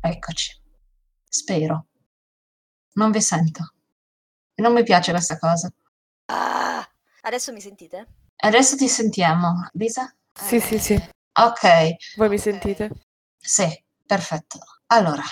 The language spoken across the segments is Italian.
Eccoci. Spero. Non vi sento. E non mi piace questa cosa. Ah, adesso mi sentite? Adesso ti sentiamo. Lisa? Sì, sì, sì. Ok. Voi mi sentite? Sì, perfetto. Allora,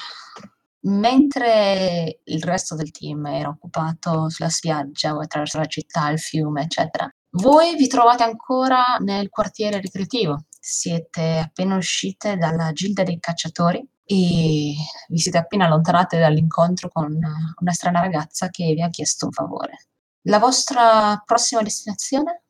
mentre il resto del team era occupato sulla spiaggia o attraverso la città, il fiume, eccetera, voi vi trovate ancora nel quartiere ricreativo. Siete appena uscite dalla gilda dei cacciatori e vi siete appena allontanate dall'incontro con una strana ragazza che vi ha chiesto un favore. La vostra prossima destinazione?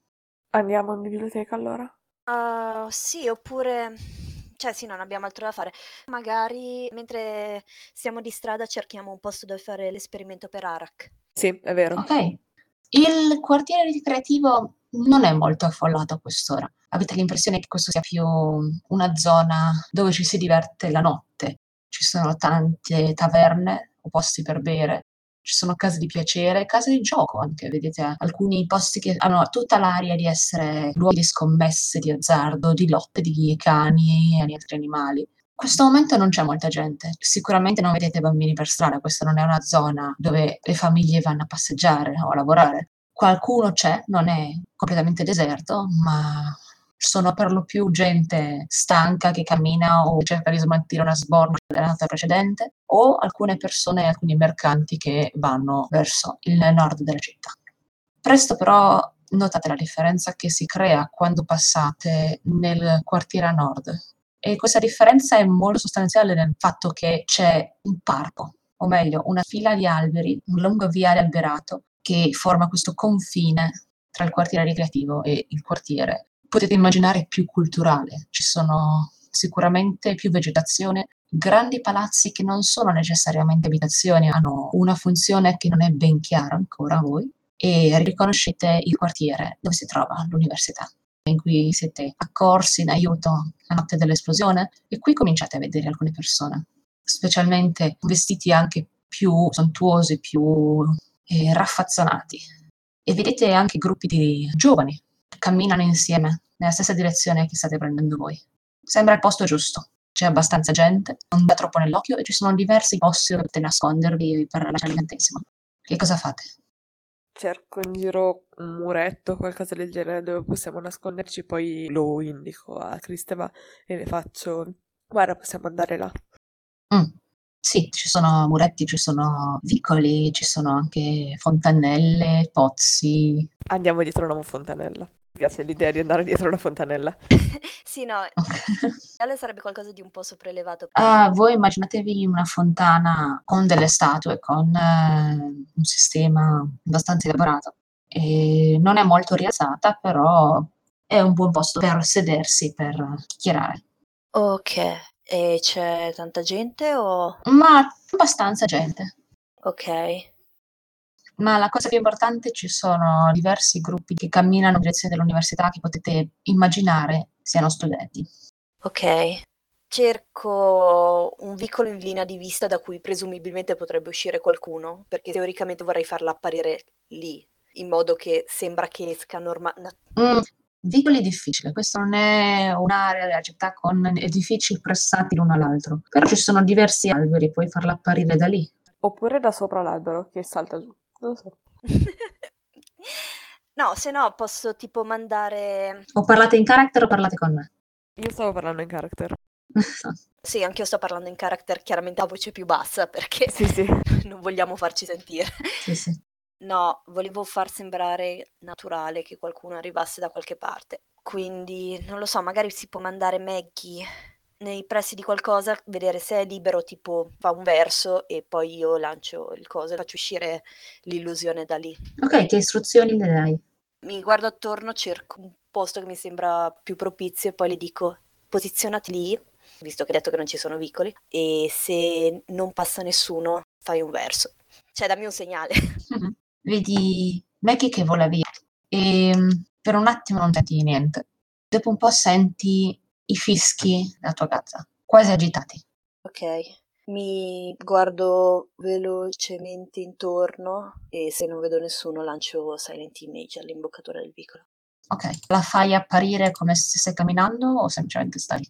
Andiamo in biblioteca allora? Uh, sì, oppure... Cioè, sì, non abbiamo altro da fare. Magari mentre siamo di strada cerchiamo un posto dove fare l'esperimento per Arak. Sì, è vero. Ok. Il quartiere ricreativo non è molto affollato a quest'ora. Avete l'impressione che questo sia più una zona dove ci si diverte la notte. Ci sono tante taverne o posti per bere, ci sono case di piacere, case di gioco anche, vedete alcuni posti che hanno tutta l'aria di essere luoghi di scommesse, di azzardo, di lotte di cani e altri animali. In questo momento non c'è molta gente, sicuramente non vedete bambini per strada, questa non è una zona dove le famiglie vanno a passeggiare o a lavorare. Qualcuno c'è, non è completamente deserto, ma sono per lo più gente stanca che cammina o cerca di smaltire una sbornia della notte precedente, o alcune persone alcuni mercanti che vanno verso il nord della città. Presto però notate la differenza che si crea quando passate nel quartiere a nord. E questa differenza è molto sostanziale nel fatto che c'è un parco, o meglio, una fila di alberi, un lungo viale alberato che forma questo confine tra il quartiere ricreativo e il quartiere potete immaginare più culturale. Ci sono sicuramente più vegetazione, grandi palazzi che non sono necessariamente abitazioni, hanno una funzione che non è ben chiara ancora a voi e riconoscete il quartiere dove si trova l'università in cui siete accorsi in aiuto la notte dell'esplosione e qui cominciate a vedere alcune persone, specialmente vestiti anche più sontuosi, più eh, raffazzonati. E vedete anche gruppi di giovani camminano insieme nella stessa direzione che state prendendo voi. Sembra il posto giusto. C'è abbastanza gente, non dà troppo nell'occhio e ci sono diversi posti dove potete nascondervi per lasciare il ventesimo. Che cosa fate? Cerco in giro un muretto, qualcosa del genere dove possiamo nasconderci, poi lo indico a Cristeva e le faccio guarda, possiamo andare là. Mm. Sì, ci sono muretti, ci sono vicoli, ci sono anche fontanelle, pozzi. Andiamo dietro una fontanella piace l'idea di andare dietro una fontanella. sì, no, ideale sarebbe qualcosa di un po' sopraelevato. Uh, voi immaginatevi una fontana con delle statue, con uh, un sistema abbastanza elaborato. E non è molto rialzata, però è un buon posto per sedersi, per chiacchierare. Ok, e c'è tanta gente o... Ma abbastanza gente. Ok ma la cosa più importante ci sono diversi gruppi che camminano in direzione dell'università che potete immaginare siano studenti. Ok. Cerco un vicolo in linea di vista da cui presumibilmente potrebbe uscire qualcuno, perché teoricamente vorrei farla apparire lì, in modo che sembra che esca normale. Mm, vicoli è difficile, questa non è un'area della città con edifici pressati l'uno all'altro, però ci sono diversi alberi, puoi farla apparire da lì. Oppure da sopra l'albero che salta giù. Non lo so. No, se no posso tipo mandare... O parlate in character o parlate con me? Io stavo parlando in character. Sì, anch'io sto parlando in character chiaramente a voce più bassa perché Sì, sì. non vogliamo farci sentire. Sì, sì. No, volevo far sembrare naturale che qualcuno arrivasse da qualche parte. Quindi, non lo so, magari si può mandare Maggie nei pressi di qualcosa, vedere se è libero, tipo fa un verso e poi io lancio il coso e faccio uscire l'illusione da lì. Ok, che istruzioni le dai? Mi guardo attorno, cerco un posto che mi sembra più propizio e poi le dico posizionati lì, visto che hai detto che non ci sono vicoli, e se non passa nessuno fai un verso. Cioè dammi un segnale. Mm-hmm. Vedi Maggie che vola via e mm, per un attimo non senti niente. Dopo un po' senti i fischi della tua casa. quasi agitati. Ok. Mi guardo velocemente intorno e se non vedo nessuno lancio Silent Image all'imboccatura del vicolo. Ok, la fai apparire come se stesse camminando o semplicemente stai?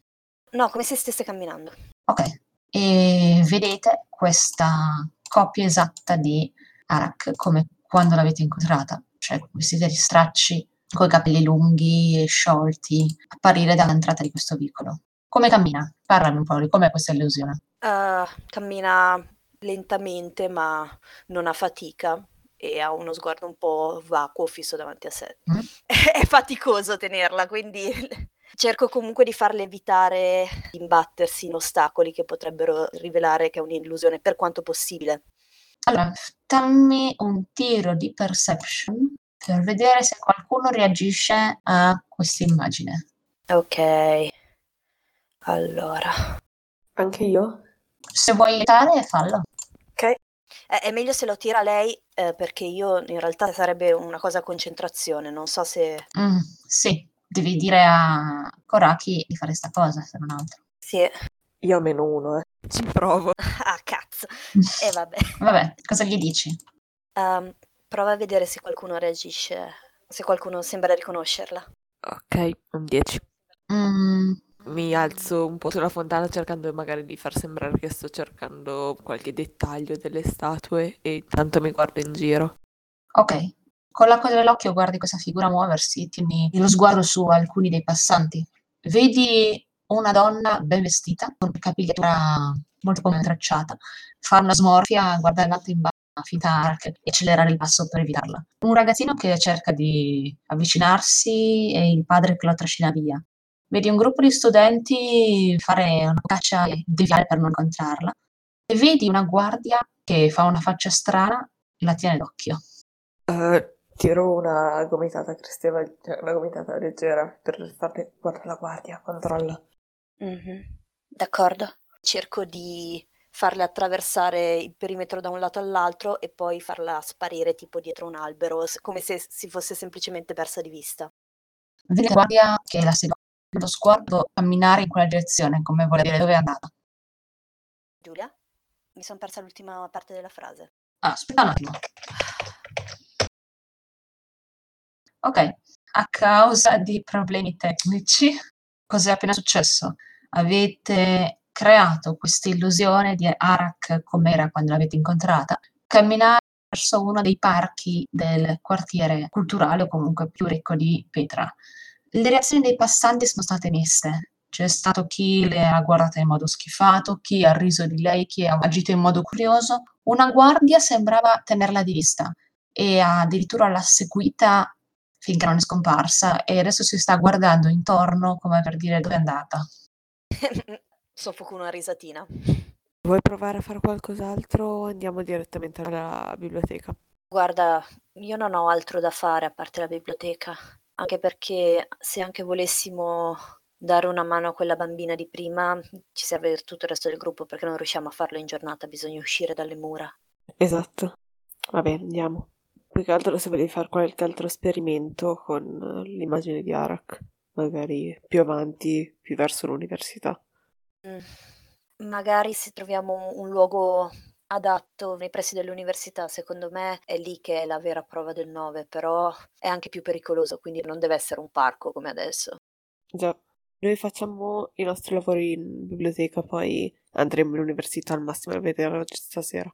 No, come se stesse camminando. Ok, e vedete questa copia esatta di Arak come quando l'avete incontrata, cioè di stracci, con i capelli lunghi e sciolti, apparire dall'entrata di questo vicolo. Come cammina? Parlami un po' di com'è questa illusione. Uh, cammina lentamente ma non a fatica e ha uno sguardo un po' vacuo fisso davanti a sé. Mm. È faticoso tenerla, quindi cerco comunque di farle evitare di imbattersi in ostacoli che potrebbero rivelare che è un'illusione per quanto possibile. Allora, dammi un tiro di perception per vedere se qualcuno reagisce a questa immagine. Ok. Allora. Anche io? Se vuoi aiutare, fallo. Ok. È, è meglio se lo tira lei eh, perché io in realtà sarebbe una cosa a concentrazione, non so se... Mm, sì, devi dire a Koraki di fare sta cosa, se non altro. Sì. Io meno uno, eh. Ci provo. ah, cazzo. E eh, vabbè. vabbè, cosa gli dici? Um, prova a vedere se qualcuno reagisce, se qualcuno sembra riconoscerla. Ok, un 10. Mm, mi alzo un po' sulla fontana cercando magari di far sembrare che sto cercando qualche dettaglio delle statue e intanto mi guardo in giro. Ok, con la coda dell'occhio guardi questa figura muoversi, tieni lo sguardo su alcuni dei passanti. Vedi una donna ben vestita, con capigliatura molto come tracciata, fa una smorfia, guarda in alto in basso finta arc e accelerare il passo per evitarla. Un ragazzino che cerca di avvicinarsi e il padre che lo trascina via vedi un gruppo di studenti fare una caccia e deviare per non incontrarla e vedi una guardia che fa una faccia strana e la tiene d'occhio. Uh, tiro una gomitata Cristeva, cioè una gomitata leggera per farle guarda la guardia, controlla. Mm-hmm. D'accordo. Cerco di farle attraversare il perimetro da un lato all'altro e poi farla sparire tipo dietro un albero, come se si fosse semplicemente persa di vista. Vedi la guardia che la segue lo sguardo camminare in quella direzione, come vuole dire dove è andata. Giulia? Mi sono persa l'ultima parte della frase. Ah, aspetta un attimo. Ok, a causa di problemi tecnici, cos'è appena successo? Avete creato questa illusione di Arak come era quando l'avete incontrata, camminare verso uno dei parchi del quartiere culturale o comunque più ricco di Petra le reazioni dei passanti sono state miste. C'è stato chi le ha guardate in modo schifato, chi ha riso di lei, chi ha agito in modo curioso. Una guardia sembrava tenerla di vista e addirittura l'ha seguita finché non è scomparsa e adesso si sta guardando intorno come per dire dove è andata. Soffoco una risatina. Vuoi provare a fare qualcos'altro o andiamo direttamente alla biblioteca? Guarda, io non ho altro da fare a parte la biblioteca anche perché se anche volessimo dare una mano a quella bambina di prima, ci serve tutto il resto del gruppo perché non riusciamo a farlo in giornata, bisogna uscire dalle mura. Esatto. Vabbè, andiamo. Più che altro se volevi fare qualche altro esperimento con l'immagine di Arak, magari più avanti, più verso l'università. Mm. Magari se troviamo un luogo adatto nei pressi dell'università, secondo me è lì che è la vera prova del 9, però è anche più pericoloso, quindi non deve essere un parco come adesso. Già, noi facciamo i nostri lavori in biblioteca, poi andremo all'università al massimo a vedere stasera.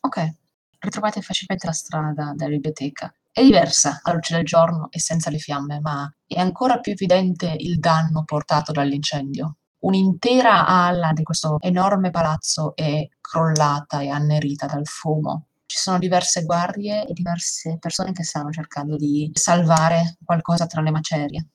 Ok, ritrovate facilmente la strada dalla biblioteca. È diversa alla luce del giorno e senza le fiamme, ma è ancora più evidente il danno portato dall'incendio un'intera ala di questo enorme palazzo è crollata e annerita dal fumo. Ci sono diverse guardie e diverse persone che stanno cercando di salvare qualcosa tra le macerie.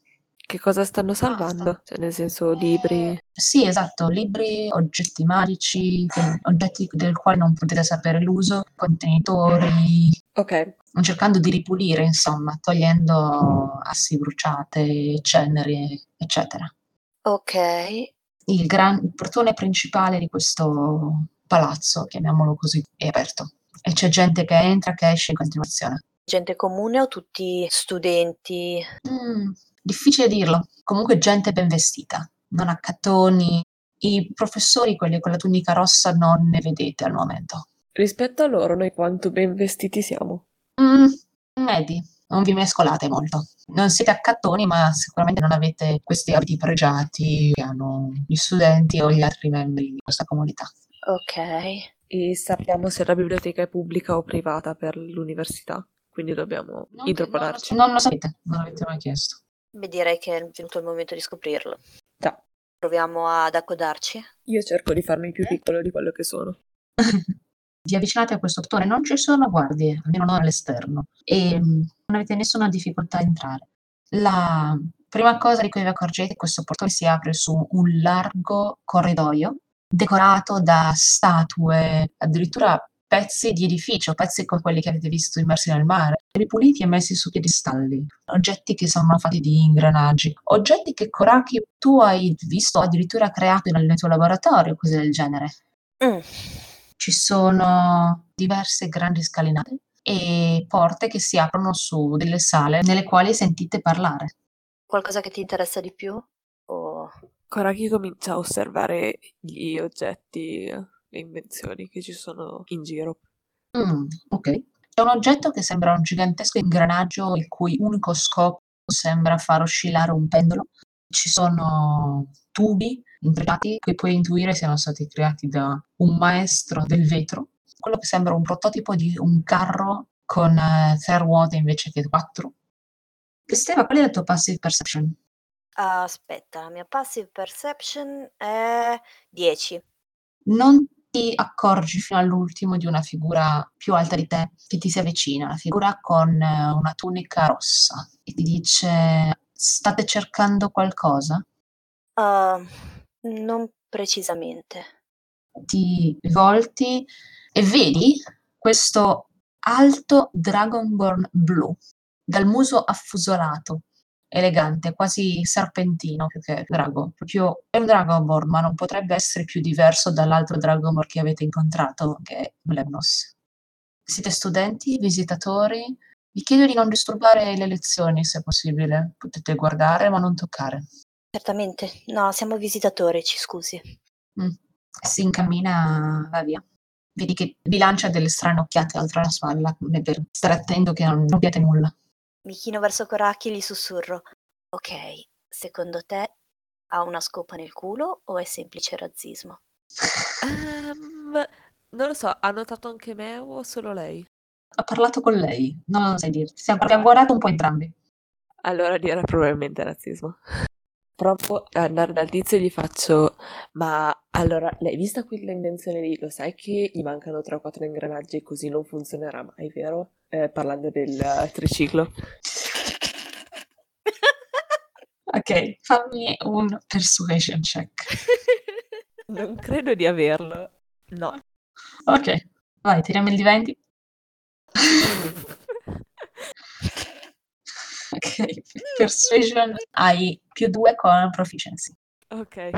Che cosa stanno salvando? Cioè, nel senso, libri? Sì, esatto, libri, oggetti magici, oggetti del quali non potete sapere l'uso, contenitori. Ok. Cercando di ripulire, insomma, togliendo assi bruciate, ceneri, eccetera. Ok. Il, gran, il portone principale di questo palazzo, chiamiamolo così, è aperto e c'è gente che entra, che esce in continuazione. Gente comune o tutti studenti? Mm, difficile dirlo. Comunque gente ben vestita, non accattoni, I professori, quelli con la tunica rossa, non ne vedete al momento. Rispetto a loro, noi quanto ben vestiti siamo? Mm, medi, non vi mescolate molto. Non siete accattoni, ma sicuramente non avete questi abiti pregiati che hanno gli studenti o gli altri membri di questa comunità. Ok. E sappiamo se la biblioteca è pubblica o privata per l'università, quindi dobbiamo Non, intrapolarci. non, non lo sapete, non l'avete mai chiesto. Beh, direi che è venuto il momento di scoprirlo. Già. Proviamo ad accodarci. Io cerco di farmi più piccolo di quello che sono. Vi avvicinate a questo portone, non ci sono guardie, almeno non all'esterno, e mm, non avete nessuna difficoltà a entrare. La prima cosa di cui vi accorgete è che questo portone si apre su un largo corridoio decorato da statue, addirittura pezzi di edificio, pezzi come quelli che avete visto immersi nel mare, ripuliti e messi su piedistalli, oggetti che sono fatti di ingranaggi, oggetti che Koraki tu hai visto addirittura creato nel tuo laboratorio, cose del genere. Mm. Ci sono diverse grandi scalinate e porte che si aprono su delle sale nelle quali sentite parlare. Qualcosa che ti interessa di più? O... Koraki comincia a osservare gli oggetti, le invenzioni che ci sono in giro. Mm, ok. C'è un oggetto che sembra un gigantesco ingranaggio il cui unico scopo sembra far oscillare un pendolo. Ci sono tubi intrecciati che puoi intuire siano stati creati da un maestro del vetro. Quello che sembra un prototipo di un carro con eh, tre ruote invece che quattro. Steva, qual è la tua passive perception? Aspetta, la mia passive perception è 10. non ti accorgi fino all'ultimo di una figura più alta di te che ti si avvicina, una figura con eh, una tunica rossa e ti dice state cercando qualcosa? Ah, non precisamente. Ti volti e vedi questo alto Dragonborn blu, dal muso affusolato, elegante, quasi serpentino più che drago. Proprio è un Dragonborn, ma non potrebbe essere più diverso dall'altro Dragonborn che avete incontrato, che è Mlemnos. Siete studenti, visitatori? Vi chiedo di non disturbare le lezioni se possibile. Potete guardare ma non toccare. Certamente. No, siamo visitatori, ci scusi. Mm. Si incammina, va via. Vedi che vi lancia delle strane occhiate oltre la spalla, come per stare attento che non, abbiate nulla. Mi chino verso Koraki e gli sussurro. Ok, secondo te ha una scopa nel culo o è semplice razzismo? Ehm, non lo so, ha notato anche me o solo lei? Ho parlato con lei, non lo sai dirti. Siamo- Abbiamo guardato un po' entrambi. Allora dirà probabilmente razzismo. Provo ad andare dal tizio e gli faccio, ma allora, l'hai vista quella invenzione lì? Lo sai che gli mancano 3 o 4 ingranaggi e così non funzionerà mai, vero? Eh, parlando del eh, triciclo. Ok, fammi un persuasion check. Non credo di averlo. No. Ok, vai, tiriamo il di 20. Ok, persuasion hai più 2 con proficiency. Ok.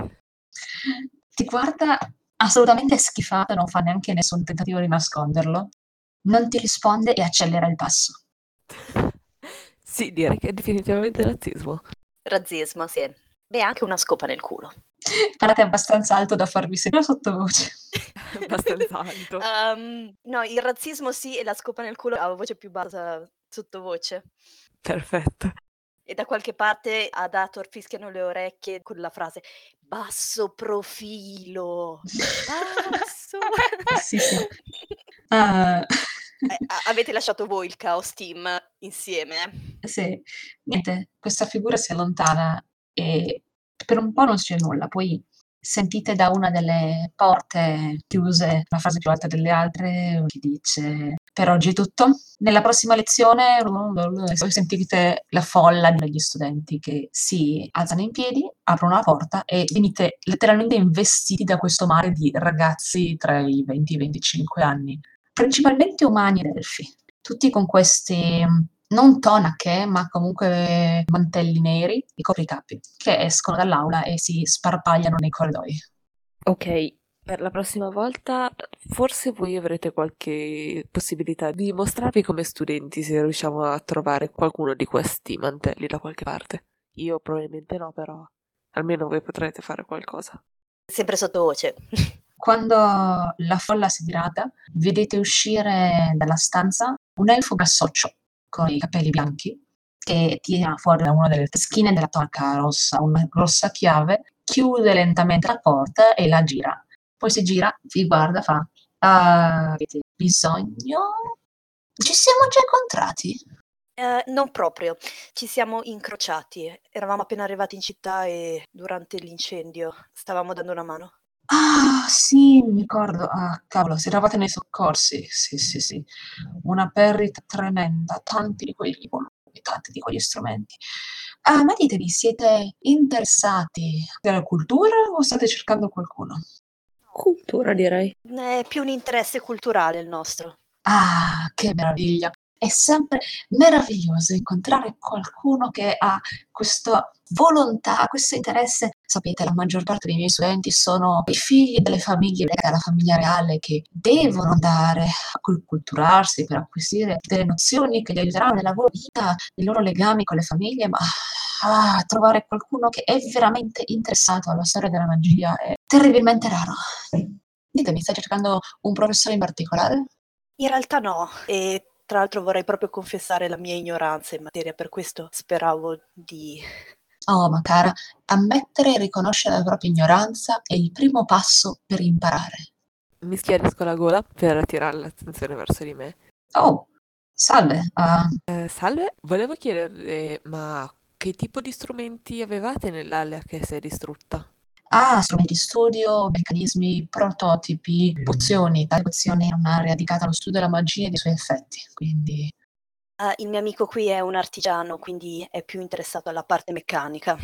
Ti guarda assolutamente schifato, non fa neanche nessun tentativo di nasconderlo. Non ti risponde e accelera il passo. Sì, direi che è definitivamente razzismo. Razzismo, sì. Beh, anche una scopa nel culo. Parlate abbastanza alto da farvi sentire sottovoce. Abbastanza alto. Ehm, no, il razzismo sì e la scopa nel culo a voce più bassa sottovoce. Perfetto. E da qualche parte ad Ator fischiano le orecchie con la frase basso profilo. Basso. sì, sì. A- avete lasciato voi il Chaos Team insieme? sì, niente, questa figura si allontana e per un po' non c'è nulla, poi sentite da una delle porte chiuse, una frase più alta delle altre, che dice per oggi è tutto. Nella prossima lezione sentite la folla degli studenti che si alzano in piedi, aprono la porta e venite letteralmente investiti da questo mare di ragazzi tra i 20 e i 25 anni, principalmente umani ed elfi, tutti con questi non tonache, ma comunque mantelli neri e copricapi, che escono dall'aula e si sparpagliano nei corridoi. Ok, per la prossima volta forse voi avrete qualche possibilità di mostrarvi come studenti se riusciamo a trovare qualcuno di questi mantelli da qualche parte. Io probabilmente no, però almeno voi potrete fare qualcosa. Sempre sottovoce. Quando la folla si dirada, vedete uscire dalla stanza un elfo grassoccio con i capelli bianchi che tira fuori da una delle taschine della tonaca rossa una grossa chiave, chiude lentamente la porta e la gira. Poi si gira, vi guarda, fa ah, avete bisogno? Ci siamo già incontrati? Eh, non proprio, ci siamo incrociati. Eravamo appena arrivati in città e durante l'incendio stavamo dando una mano. Ah, sì, mi ricordo. Ah, cavolo, se eravate nei soccorsi. Sì, sì, sì. Una perdita tremenda, tanti di quegli volumi, tanti di quegli strumenti. Ah, ma ditemi, siete interessati alla cultura o state cercando qualcuno? Cultura, direi. È più un interesse culturale il nostro. Ah, che meraviglia! È sempre meraviglioso incontrare qualcuno che ha questa volontà, questo interesse. Sapete, la maggior parte dei miei studenti sono i figli delle famiglie alla famiglia reale che devono andare a culturarsi per acquisire delle nozioni che li aiuteranno nella loro vita, nei loro legami con le famiglie, ma ah, trovare qualcuno che è veramente interessato alla storia della magia è terribilmente raro. Ditemi, stai cercando un professore in particolare? In realtà no, e tra l'altro vorrei proprio confessare la mia ignoranza in materia, per questo speravo di... Oh, ma cara, ammettere e riconoscere la propria ignoranza è il primo passo per imparare. Mi schiarisco la gola per attirare l'attenzione verso di me. Oh, salve. Uh... Eh, salve, volevo chiederle, ma che tipo di strumenti avevate nell'area che si è distrutta? Ah, strumenti di studio, meccanismi, prototipi, pozioni. Tale pozione è un'area dedicata allo studio della magia e dei suoi effetti, quindi... Uh, il mio amico qui è un artigiano, quindi è più interessato alla parte meccanica.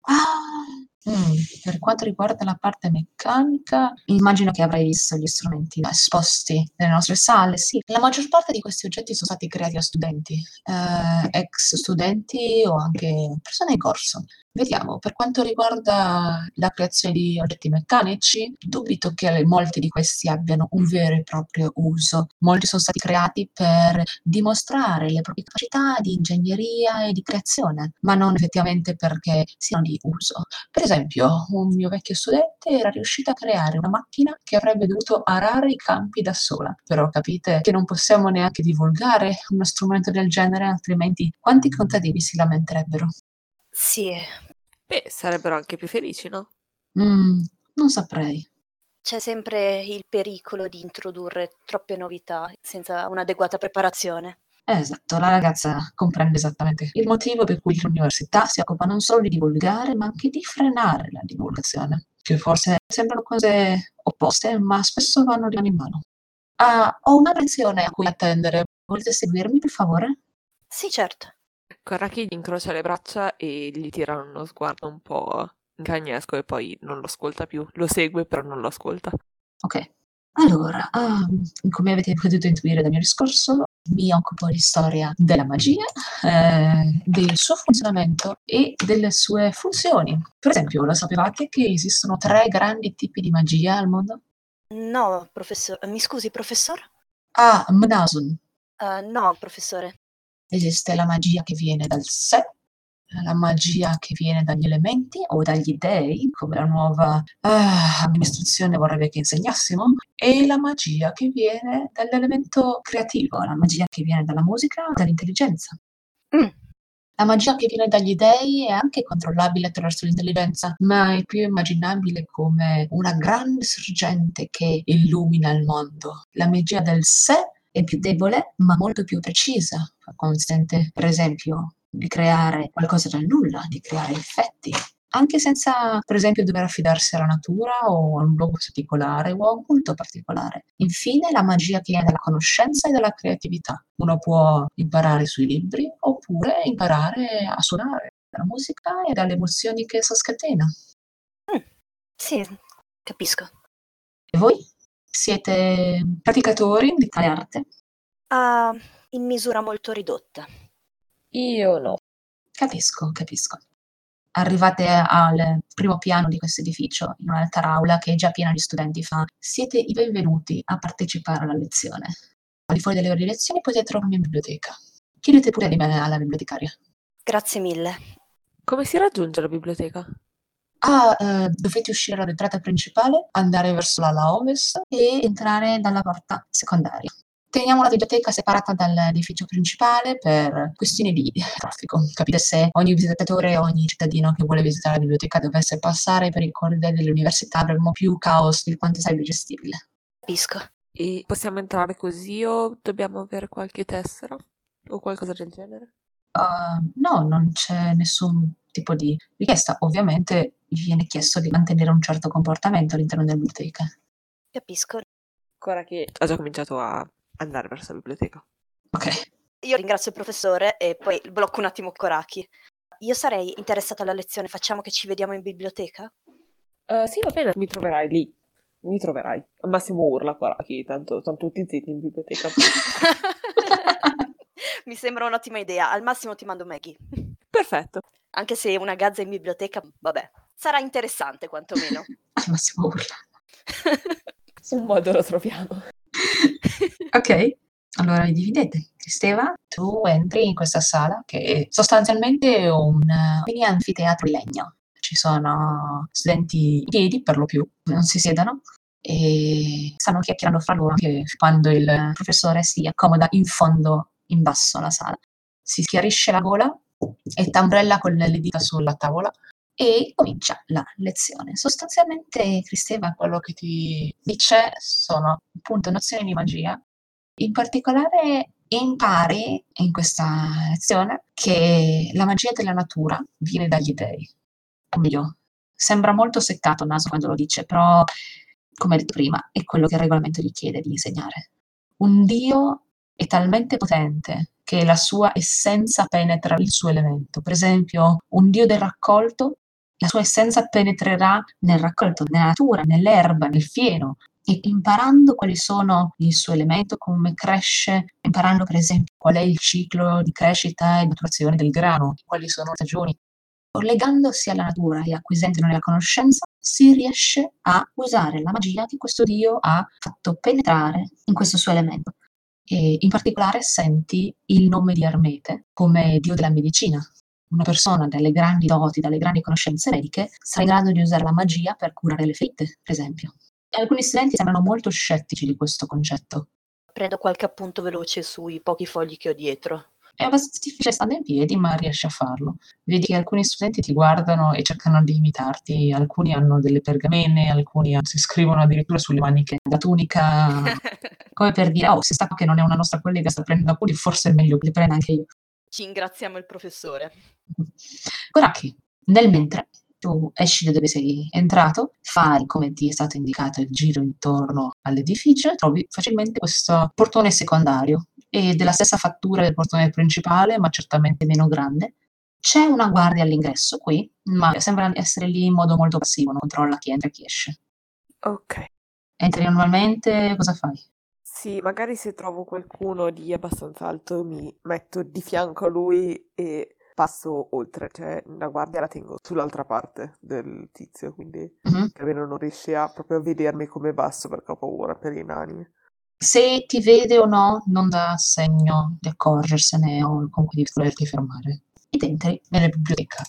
Ah, mm, per quanto riguarda la parte meccanica, immagino che avrai visto gli strumenti esposti nelle nostre sale. Sì, la maggior parte di questi oggetti sono stati creati da studenti, eh, ex studenti o anche persone in corso. Vediamo, per quanto riguarda la creazione di oggetti meccanici, dubito che molti di questi abbiano un vero e proprio uso. Molti sono stati creati per dimostrare le proprie capacità di ingegneria e di creazione, ma non effettivamente perché siano di uso. Per esempio, un mio vecchio studente era riuscito a creare una macchina che avrebbe dovuto arare i campi da sola. Però capite che non possiamo neanche divulgare uno strumento del genere, altrimenti quanti contadini si lamenterebbero? Sì. Beh, sarebbero anche più felici, no? Mm, non saprei. C'è sempre il pericolo di introdurre troppe novità senza un'adeguata preparazione. Esatto, la ragazza comprende esattamente il motivo per cui l'università si occupa non solo di divulgare, ma anche di frenare la divulgazione, che forse sembrano cose opposte, ma spesso vanno di mano in mano. Ah, ho una lezione a cui attendere. Volete seguirmi, per favore? Sì, certo. Karaki gli incrocia le braccia e gli tira uno sguardo un po' cagnesco e poi non lo ascolta più. Lo segue, però non lo ascolta. Ok. Allora, um, come avete potuto intuire dal mio discorso, mi occupo di storia della magia, eh, del suo funzionamento e delle sue funzioni. Per esempio, lo sapevate che esistono tre grandi tipi di magia al mondo? No, professore. Mi scusi, professore? Ah, Mnasun. Uh, no, professore. Esiste la magia che viene dal sé, la magia che viene dagli elementi o dagli dei, come la nuova ah, amministrazione vorrebbe che insegnassimo, e la magia che viene dall'elemento creativo, la magia che viene dalla musica o dall'intelligenza. Mm. La magia che viene dagli dei è anche controllabile attraverso l'intelligenza, ma è più immaginabile come una grande sorgente che illumina il mondo. La magia del sé è più debole, ma molto più precisa. Consente, per esempio, di creare qualcosa dal nulla, di creare effetti, anche senza, per esempio, dover affidarsi alla natura o a un luogo particolare o a un culto particolare. Infine, la magia che viene dalla conoscenza e dalla creatività. Uno può imparare sui libri oppure imparare a suonare la musica e dalle emozioni che essa scatena. Mm, sì, capisco. E voi? Siete praticatori di tale arte? Uh, in misura molto ridotta. Io no. Capisco, capisco. Arrivate al primo piano di questo edificio, in un'altra aula che è già piena di studenti, fa siete i benvenuti a partecipare alla lezione. Al di fuori delle ore di lezione potete trovarmi in biblioteca. Chiedete pure di me alla bibliotecaria. Grazie mille. Come si raggiunge la biblioteca? Ah, eh, dovete uscire dall'entrata principale, andare verso l'ala ovest e entrare dalla porta secondaria. Teniamo la biblioteca separata dall'edificio principale per questioni di traffico. Capite se ogni visitatore, ogni cittadino che vuole visitare la biblioteca dovesse passare per i corridoi dell'università avremmo più caos di quanto sarebbe gestibile. Capisco. E possiamo entrare così o dobbiamo avere qualche tessera o qualcosa del genere? Uh, no, non c'è nessun tipo di richiesta. Ovviamente viene chiesto di mantenere un certo comportamento all'interno della biblioteca. Capisco. Ancora che ha già cominciato a andare verso la biblioteca. Ok. Io ringrazio il professore e poi blocco un attimo Koraki. Io sarei interessato alla lezione, facciamo che ci vediamo in biblioteca? Uh, sì, va bene, mi troverai lì. Mi troverai. Al massimo urla Koraki, tanto sono tutti zitti in biblioteca. mi sembra un'ottima idea, al massimo ti mando Maggie. Perfetto. Anche se una gazza in biblioteca, vabbè, sarà interessante quantomeno. al massimo urla. Un modo lo troviamo. Ok, allora vi dividete. Cristeva, tu entri in questa sala che è sostanzialmente un mini anfiteatro in legno. Ci sono studenti in piedi per lo più, non si siedono e stanno chiacchierando fra loro anche quando il professore si accomoda in fondo, in basso alla sala. Si schiarisce la gola e tambrella con le dita sulla tavola e comincia la lezione. Sostanzialmente Cristeva quello che ti dice sono appunto nozioni di magia in particolare impari in questa lezione che la magia della natura viene dagli dei. O meglio, sembra molto seccato il naso quando lo dice, però, come detto prima, è quello che il regolamento gli chiede di insegnare. Un dio è talmente potente che la sua essenza penetra il suo elemento. Per esempio, un dio del raccolto, la sua essenza penetrerà nel raccolto, nella natura, nell'erba, nel fieno, e imparando quali sono il suo elemento, come cresce, imparando per esempio qual è il ciclo di crescita e maturazione del grano, quali sono le stagioni. Collegandosi alla natura e acquisendone la conoscenza, si riesce a usare la magia che questo dio ha fatto penetrare in questo suo elemento. E in particolare senti il nome di Ermete come dio della medicina. Una persona dalle grandi doti, dalle grandi conoscenze mediche, sarà in grado di usare la magia per curare le ferite, per esempio. Alcuni studenti sembrano molto scettici di questo concetto. Prendo qualche appunto veloce sui pochi fogli che ho dietro. È abbastanza difficile stare in piedi, ma riesci a farlo. Vedi che alcuni studenti ti guardano e cercano di imitarti, alcuni hanno delle pergamene, alcuni si scrivono addirittura sulle maniche la tunica, come per dire, oh, se sta che non è una nostra collega, sta prendendo appunti, forse è meglio che li prenda anche io. Ci ringraziamo il professore. Koraki, nel mentre tu esci da dove sei entrato, fai come ti è stato indicato il giro intorno all'edificio e trovi facilmente questo portone secondario e della stessa fattura del portone principale, ma certamente meno grande. C'è una guardia all'ingresso qui, ma sembra essere lì in modo molto passivo, non controlla chi entra e chi esce. Ok. Entri normalmente, cosa fai? Sì, magari se trovo qualcuno di abbastanza alto mi metto di fianco a lui e passo oltre, cioè la guardia la tengo sull'altra parte del tizio, quindi Mhm. che almeno non riesce a proprio a vedermi come basso perché ho paura per i nani. Se ti vede o no, non dà segno di accorgersene o comunque di volerti fermare. Ed entri nella biblioteca.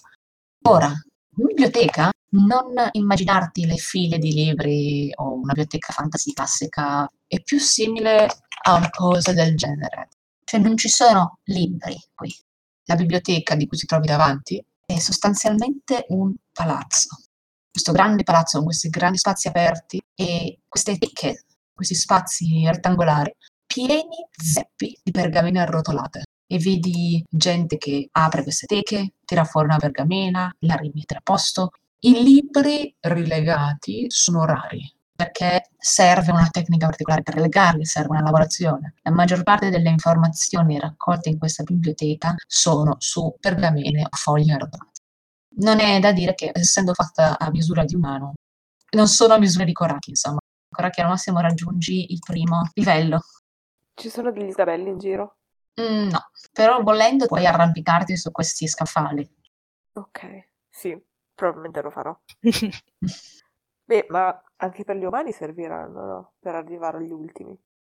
Ora, biblioteca, non immaginarti le file di libri o una biblioteca fantasy classica, è più simile a una cosa del genere. Cioè non ci sono libri qui. La biblioteca di cui ti trovi davanti è sostanzialmente un palazzo. Questo grande palazzo con questi grandi spazi aperti e queste teche, questi spazi rettangolari pieni zeppi di pergamene arrotolate. E vedi gente che apre queste teche, tira fuori una pergamena, la rimette a posto. I libri rilegati sono rari perché serve una tecnica particolare per legarli, serve una lavorazione. La maggior parte delle informazioni raccolte in questa biblioteca sono su pergamene o fogli arrotolati. Non è da dire che, essendo fatta a misura di umano, non sono a misura di Koraki, insomma. Koraki al massimo raggiungi il primo livello. Ci sono degli sgabelli in giro? Mm, no, però volendo puoi arrampicarti su questi scaffali. Ok, sì, probabilmente lo farò. Beh, ma anche per gli umani serviranno, no? Per arrivare agli ultimi.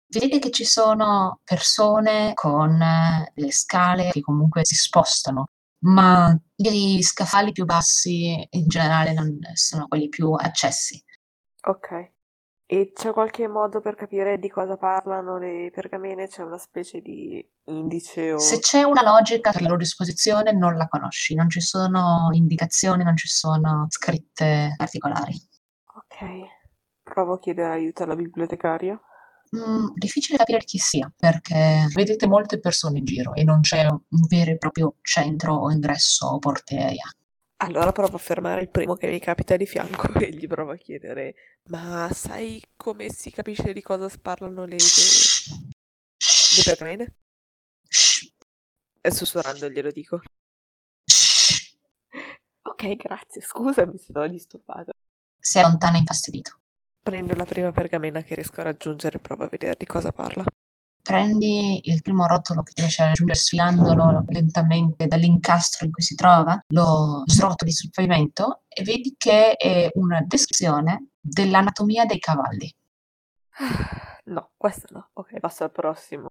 Vedete che ci sono persone con eh, le scale che comunque si spostano. ma gli scaffali più bassi in generale non sono quelli più accessi. Ok. E c'è qualche modo per capire di cosa parlano le pergamene? C'è una specie di indice o... Se c'è una logica per la loro disposizione non la conosci, non ci sono indicazioni, non ci sono scritte particolari. Ok. Provo a chiedere aiuto alla bibliotecaria. Mm, difficile capire chi sia, perché vedete molte persone in giro e non c'è un vero e proprio centro o ingresso o porteria. Allora provo a fermare il primo che mi capita di fianco e gli provo a chiedere: Ma sai come si capisce di cosa parlano le, le, le pergamene? E sussurrando glielo dico. Ok, grazie, scusami se l'ho disturbato. Si allontana infastidito. Prendo la prima pergamena che riesco a raggiungere e provo a vedere di cosa parla. Prendi il primo rotolo che riesci a raggiungere sfilandolo lentamente dall'incastro in cui si trova, lo srotoli sul pavimento e vedi che è una descrizione dell'anatomia dei cavalli. No, questo no. Ok, passo al prossimo.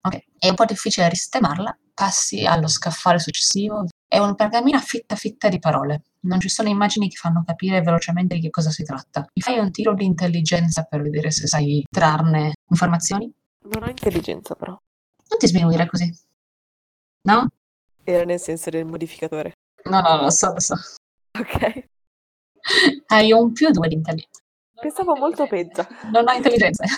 Ok, è un po' difficile ristemarla, passi allo scaffale successivo. È una pergamena fitta fitta di parole. Non ci sono immagini che fanno capire velocemente di che cosa si tratta. Mi fai un tiro di intelligenza per vedere se sai trarne informazioni? Non ho intelligenza però. Non ti sminuire così. No? Era nel senso del modificatore. No, no, lo so, lo so. Ok. Hai un più due di intelligenza. Pensavo molto peggio. Non ho intelligenza.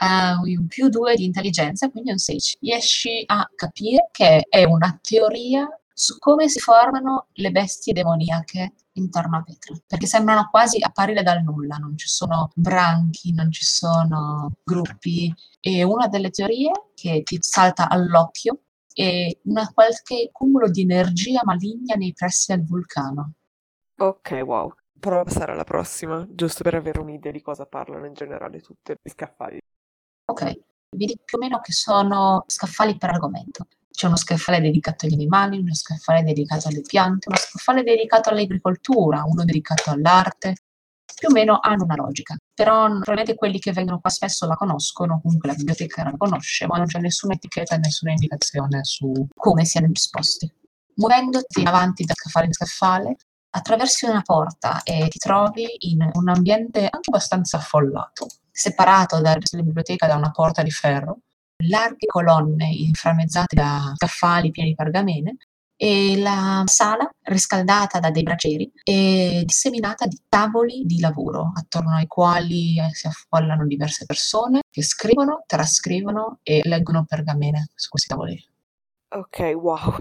Hai un più due di intelligenza, quindi un 16. Riesci a capire che è una teoria su come si formano le bestie demoniache intorno a Petra, perché sembrano quasi apparire dal nulla, non ci sono branchi, non ci sono gruppi e una delle teorie che ti salta all'occhio è una qualche cumulo di energia maligna nei pressi del vulcano. Ok, wow. Provo a passare alla prossima, giusto per avere un'idea di cosa parlano in generale tutte le scaffali. Ok, vedi più o meno che sono scaffali per argomento. C'è uno scaffale dedicato agli animali, uno scaffale dedicato alle piante, uno scaffale dedicato all'agricoltura, uno dedicato all'arte. Più o meno hanno una logica, però probabilmente quelli che vengono qua spesso la conoscono, comunque la biblioteca la conosce, ma non c'è nessuna etichetta, nessuna indicazione su come siano disposti. Muovendoti avanti da scaffale in scaffale, attraversi una porta e ti trovi in un ambiente anche abbastanza affollato, separato dalla biblioteca da una porta di ferro, larghe colonne inframmezzate da scaffali pieni di pergamene e la sala riscaldata da dei bracieri e disseminata di tavoli di lavoro attorno ai quali si affollano diverse persone che scrivono, trascrivono e leggono pergamene su questi tavoli. Ok, wow.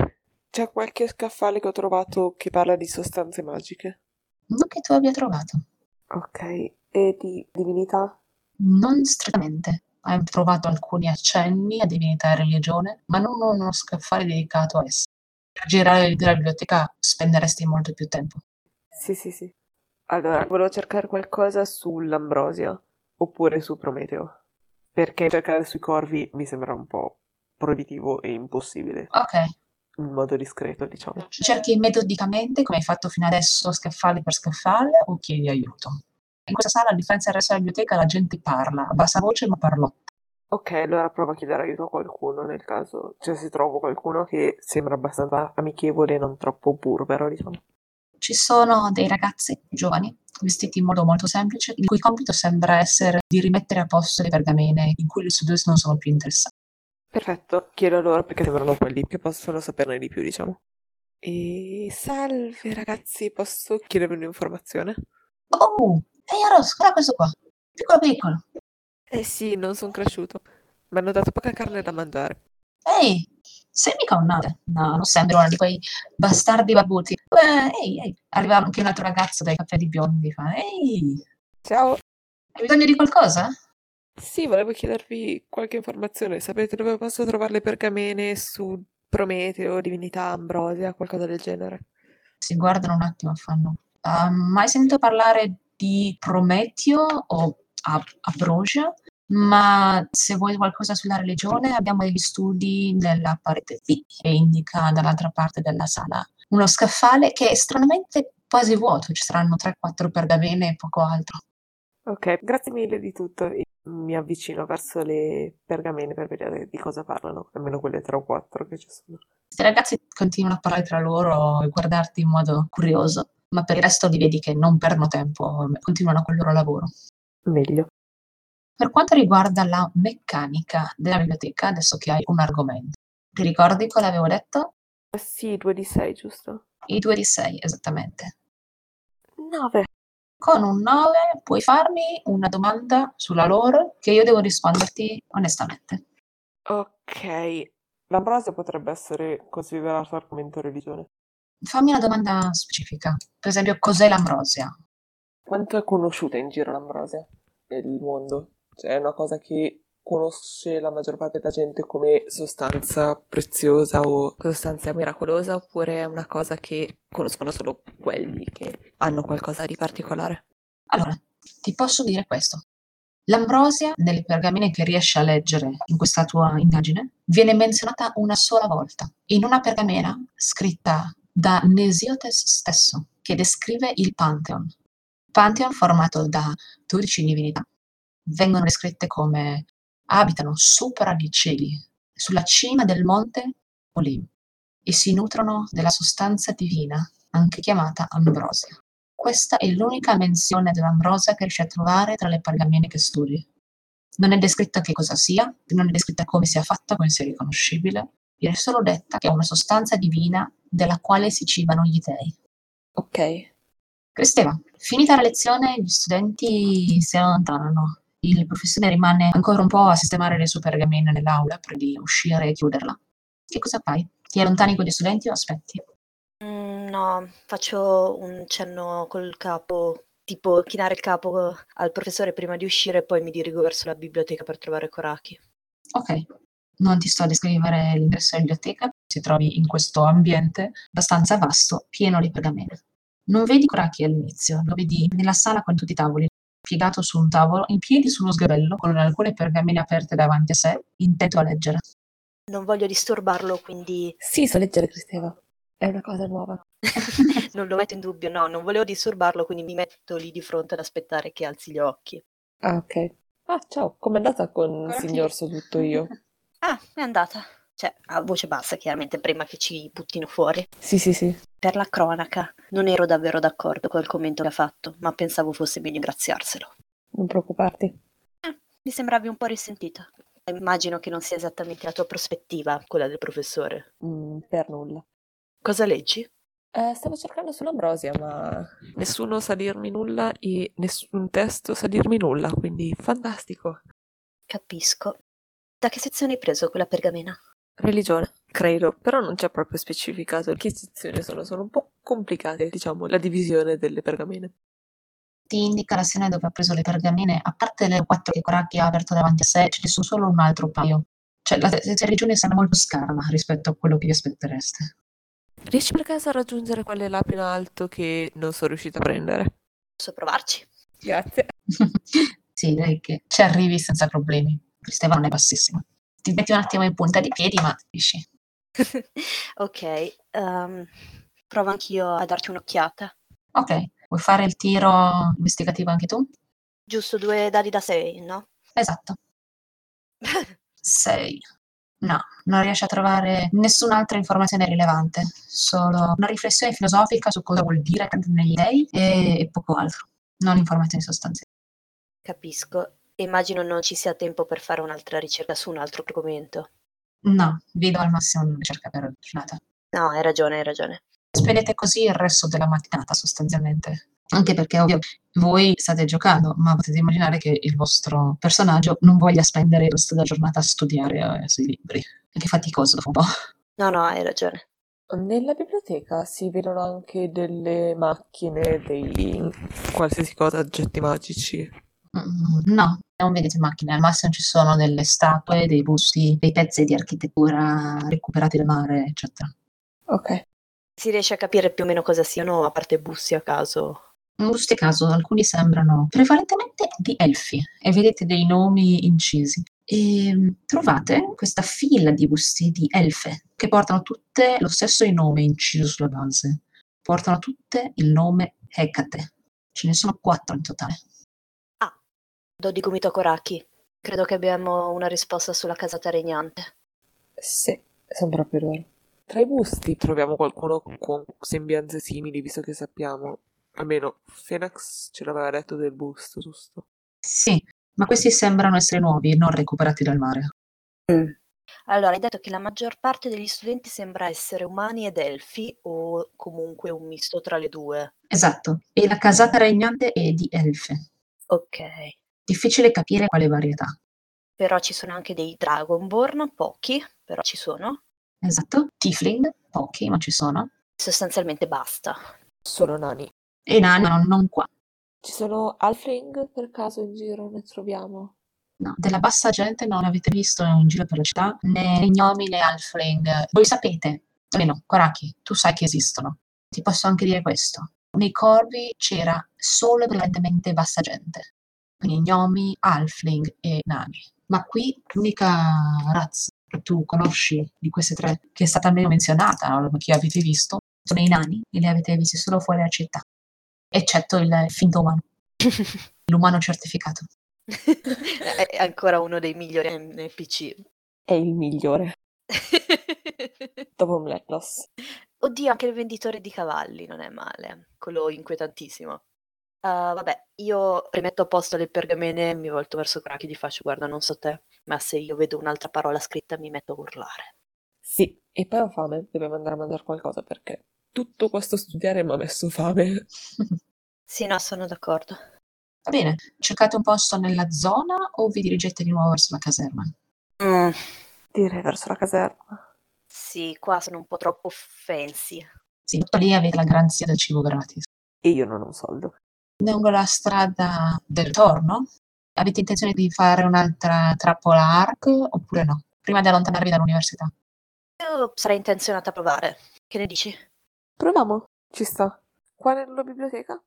C'è qualche scaffale che ho trovato che parla di sostanze magiche? Non che tu abbia trovato. Ok, e di divinità? Non strettamente. Hai trovato alcuni accenni a divinità e religione, ma non uno scaffale dedicato a esse. Per girare la biblioteca spenderesti molto più tempo. Sì, sì, sì. Allora, volevo cercare qualcosa sull'Ambrosia oppure su Prometeo. Perché cercare sui corvi mi sembra un po' proibitivo e impossibile. Ok. In modo discreto, diciamo. Cerchi metodicamente, come hai fatto fino adesso, scaffale per scaffale, o chiedi aiuto? In questa sala, a differenza della biblioteca, la gente parla, a bassa voce ma parlò. Ok, allora provo a chiedere aiuto a qualcuno nel caso, cioè se trovo qualcuno che sembra abbastanza amichevole e non troppo burbero, diciamo. Ci sono dei ragazzi giovani, vestiti in modo molto semplice, il cui compito sembra essere di rimettere a posto le pergamene in cui gli studiosi non sono più interessati. Perfetto, chiedo loro perché sembrano quelli che possono saperne di più, diciamo. E salve ragazzi, posso chiedervi un'informazione? Oh, ehi Aros, guarda questo qua, piccolo piccolo. Eh sì, non sono cresciuto. Mi hanno dato poca carne da mangiare. Ehi, sei mica un nave? No, non sembra uno di quei bastardi barbuti. Beh, ehi, ehi. Arriva anche un altro ragazzo dai capelli biondi, fa, ehi, Ciao. hai bisogno di qualcosa? Sì, volevo chiedervi qualche informazione. Sapete dove posso trovare le pergamene su Prometeo, Divinità, Ambrosia, qualcosa del genere? Si guardano un attimo, fanno. "Ah, mai sentito parlare di Prometeo o Ambrosia? Ma se vuoi qualcosa sulla religione, abbiamo degli studi nella parete B, che indica dall'altra parte della sala uno scaffale che è stranamente quasi vuoto, ci saranno 3-4 pergamene e poco altro. Ok, grazie mille di tutto. mi avvicino verso le pergamene per vedere di cosa parlano, almeno quelle tre o quattro che ci sono. Questi ragazzi continuano a parlare tra loro e guardarti in modo curioso, ma per il resto li vedi che non perdono tempo, continuano col loro lavoro. Meglio. Per quanto riguarda la meccanica della biblioteca, adesso che hai un argomento, ti ricordi quale avevo detto? Eh sì, 2 di 6, giusto? I 2 di 6, esattamente. 9. Con un 9 puoi farmi una domanda sulla lore che io devo risponderti onestamente. Ok. L'ambrosia potrebbe essere considerato argomento religione. Fammi una domanda specifica. Per esempio, cos'è l'ambrosia? Quanto è conosciuta in giro l'ambrosia nel mondo? Cioè, è una cosa che conosce la maggior parte della gente come sostanza preziosa o sostanza miracolosa oppure è una cosa che conoscono solo quelli che hanno qualcosa di particolare? Allora, ti posso dire questo. L'ambrosia, nelle pergamene che riesci a leggere in questa tua indagine, viene menzionata una sola volta, in una pergamena scritta da Nesiotes stesso, che descrive il Pantheon. Pantheon formato da 12 divinità vengono descritte come abitano sopra i cieli, sulla cima del monte Olim, e si nutrono della sostanza divina, anche chiamata ambrosia. Questa è l'unica menzione dell'ambrosia che riesci a trovare tra le pergamene che studi. Non è descritta che cosa sia, non è descritta come sia fatta, come sia riconoscibile, viene solo detta che è una sostanza divina della quale si cibano gli dei. Ok. Cristeva, finita la lezione, gli studenti si allontanano il professore rimane ancora un po' a sistemare le sue pergamene nell'aula prima di uscire e chiuderla. Che cosa fai? Ti allontani con gli studenti o aspetti? Mm, no, faccio un cenno col capo, tipo chinare il capo al professore prima di uscire e poi mi dirigo verso la biblioteca per trovare Koraki. Ok, non ti sto a descrivere l'ingresso della biblioteca, ti trovi in questo ambiente abbastanza vasto, pieno di pergamene. Non vedi Koraki all'inizio, lo vedi nella sala con tutti i tavoli, piegato su un tavolo, in piedi sullo sgabello, con alcune pergamene aperte davanti a sé, intento a leggere. Non voglio disturbarlo, quindi... Sì, so leggere, Cristeva. È una cosa nuova. non lo metto in dubbio, no, non volevo disturbarlo, quindi mi metto lì di fronte ad aspettare che alzi gli occhi. Ah, ok. Ah, ciao, com'è andata con il signor So tutto io? ah, è andata. Cioè, a voce bassa, chiaramente, prima che ci buttino fuori. Sì, sì, sì. Per la cronaca, non ero davvero d'accordo col commento che ha fatto, ma pensavo fosse meglio graziarselo. Non preoccuparti. Eh, mi sembravi un po' risentita. Immagino che non sia esattamente la tua prospettiva, quella del professore. Mm, per nulla. Cosa leggi? Eh, stavo cercando sull'Ambrosia, ma nessuno sa dirmi nulla e nessun testo sa dirmi nulla, quindi fantastico. Capisco. Da che sezione hai preso quella pergamena? Religione, credo, però non c'è proprio specificato che sezioni sono, sono un po' complicate, diciamo, la divisione delle pergamene. Ti indica la sezione dove ha preso le pergamene, a parte le quattro che Coracchi ha aperto davanti a sé, ce ne sono solo un altro paio. Cioè, la sezione religione sembra molto scarna rispetto a quello che vi aspettereste. Riesci per caso a raggiungere quelle là più in alto che non sono riuscita a prendere? Posso provarci? Grazie. sì, direi che ci arrivi senza problemi. Cristevano è bassissimo ti metti un attimo in punta di piedi, ma riesci. ok, um, provo anch'io a darci un'occhiata. Ok, vuoi fare il tiro investigativo anche tu? Giusto due dadi da 6, no? Esatto. 6. No, non riesci a trovare nessun'altra informazione rilevante, solo una riflessione filosofica su cosa vuol dire negli dei e poco altro, non informazioni sostanziali. Capisco. Immagino non ci sia tempo per fare un'altra ricerca su un altro argomento. No, vi do al massimo una ricerca per giornata. No, hai ragione, hai ragione. Spendete così il resto della mattinata sostanzialmente. Anche perché ovvio voi state giocando, ma potete immaginare che il vostro personaggio non voglia spendere il resto della giornata a studiare eh, sui libri. È che faticoso dopo un po'. No, no, hai ragione. Nella biblioteca si vedono anche delle macchine, dei qualsiasi cosa, oggetti magici. Mm, no, non vedete macchine, al massimo ci sono delle statue, dei busti, dei pezzi di architettura recuperati dal mare, eccetera. Ok. Si riesce a capire più o meno cosa siano, a parte busti a caso? Busti a caso, alcuni sembrano prevalentemente di elfi e vedete dei nomi incisi. E mm, trovate questa fila di busti di elfe che portano tutte lo stesso nome inciso sulla base. Portano tutte il nome Hecate. Ce ne sono quattro in totale. Do di gomito a Koraki. Credo che abbiamo una risposta sulla casata regnante. Sì, sembra per ora. Tra i busti troviamo qualcuno con sembianze simili, visto che sappiamo, almeno Fenax ce l'aveva detto del busto, giusto? Sì, ma questi sembrano essere nuovi e non recuperati dal mare. Mm. Allora, hai detto che la maggior parte degli studenti sembra essere umani ed elfi o comunque un misto tra le due. Esatto, e la casata regnante è di elfe. Ok. Difficile capire quale varietà. Però ci sono anche dei Dragonborn, pochi, però ci sono. Esatto, Tifling, pochi, ma ci sono. Sostanzialmente basta. Sono nani. E nani, ma non qua. Ci sono Alfling per caso in giro? Ne troviamo? No, della bassa gente non avete visto in giro per la città né gnomi né Alfling. Voi sapete, almeno Koraki, tu sai che esistono. Ti posso anche dire questo. Nei corvi c'era solo e prevalentemente bassa gente. Quindi gnomi, Alfling e nani. Ma qui l'unica razza che tu conosci di queste tre, che è stata almeno menzionata, o che avete visto, sono i nani e li avete visti solo fuori dalla città, eccetto il finto umano, l'umano certificato. è ancora uno dei migliori NPC. È il migliore. Dopo Black Loss. Oddio, anche il venditore di cavalli non è male, quello inquietantissimo. Uh, vabbè, io rimetto a posto le pergamene, mi volto verso Kraki e gli faccio guarda, non so te, ma se io vedo un'altra parola scritta mi metto a urlare. Sì, e poi ho fame, dobbiamo andare a mangiare qualcosa perché tutto questo studiare mi ha messo fame. sì, no, sono d'accordo. Va bene, cercate un posto nella zona o vi dirigete di nuovo verso la caserma? Mm. Direi verso la caserma. Sì, qua sono un po' troppo fancy. Sì, tutto lì avete la garanzia del cibo gratis. E io non ho un soldo. Lungo la strada del torno? Avete intenzione di fare un'altra trappola ARC oppure no? Prima di allontanarvi dall'università? Io sarei intenzionata a provare. Che ne dici? Proviamo, ci sta. Qua nella biblioteca?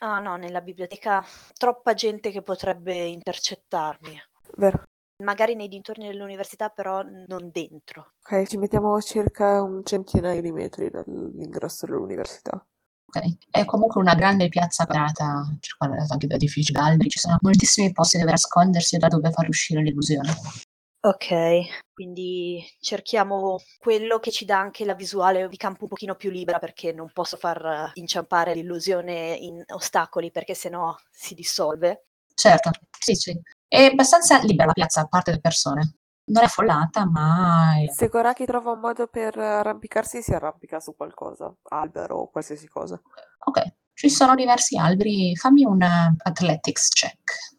Ah no, nella biblioteca troppa gente che potrebbe intercettarmi. Vero. Magari nei dintorni dell'università, però non dentro. Ok, ci mettiamo circa un centinaio di metri dall'ingresso dell'università. Ok, è comunque una grande piazza quadrata, circondata anche da edifici d'alberi, ci sono moltissimi posti dove nascondersi e da dove far uscire l'illusione. Ok, quindi cerchiamo quello che ci dà anche la visuale di campo un pochino più libera perché non posso far inciampare l'illusione in ostacoli perché sennò si dissolve. Certo, sì, sì. È abbastanza libera la piazza, a parte le persone. Non è affollata, ma... Se Goraki trova un modo per arrampicarsi, si arrampica su qualcosa, albero o qualsiasi cosa. Ok, ci sono diversi alberi. Fammi un athletics check.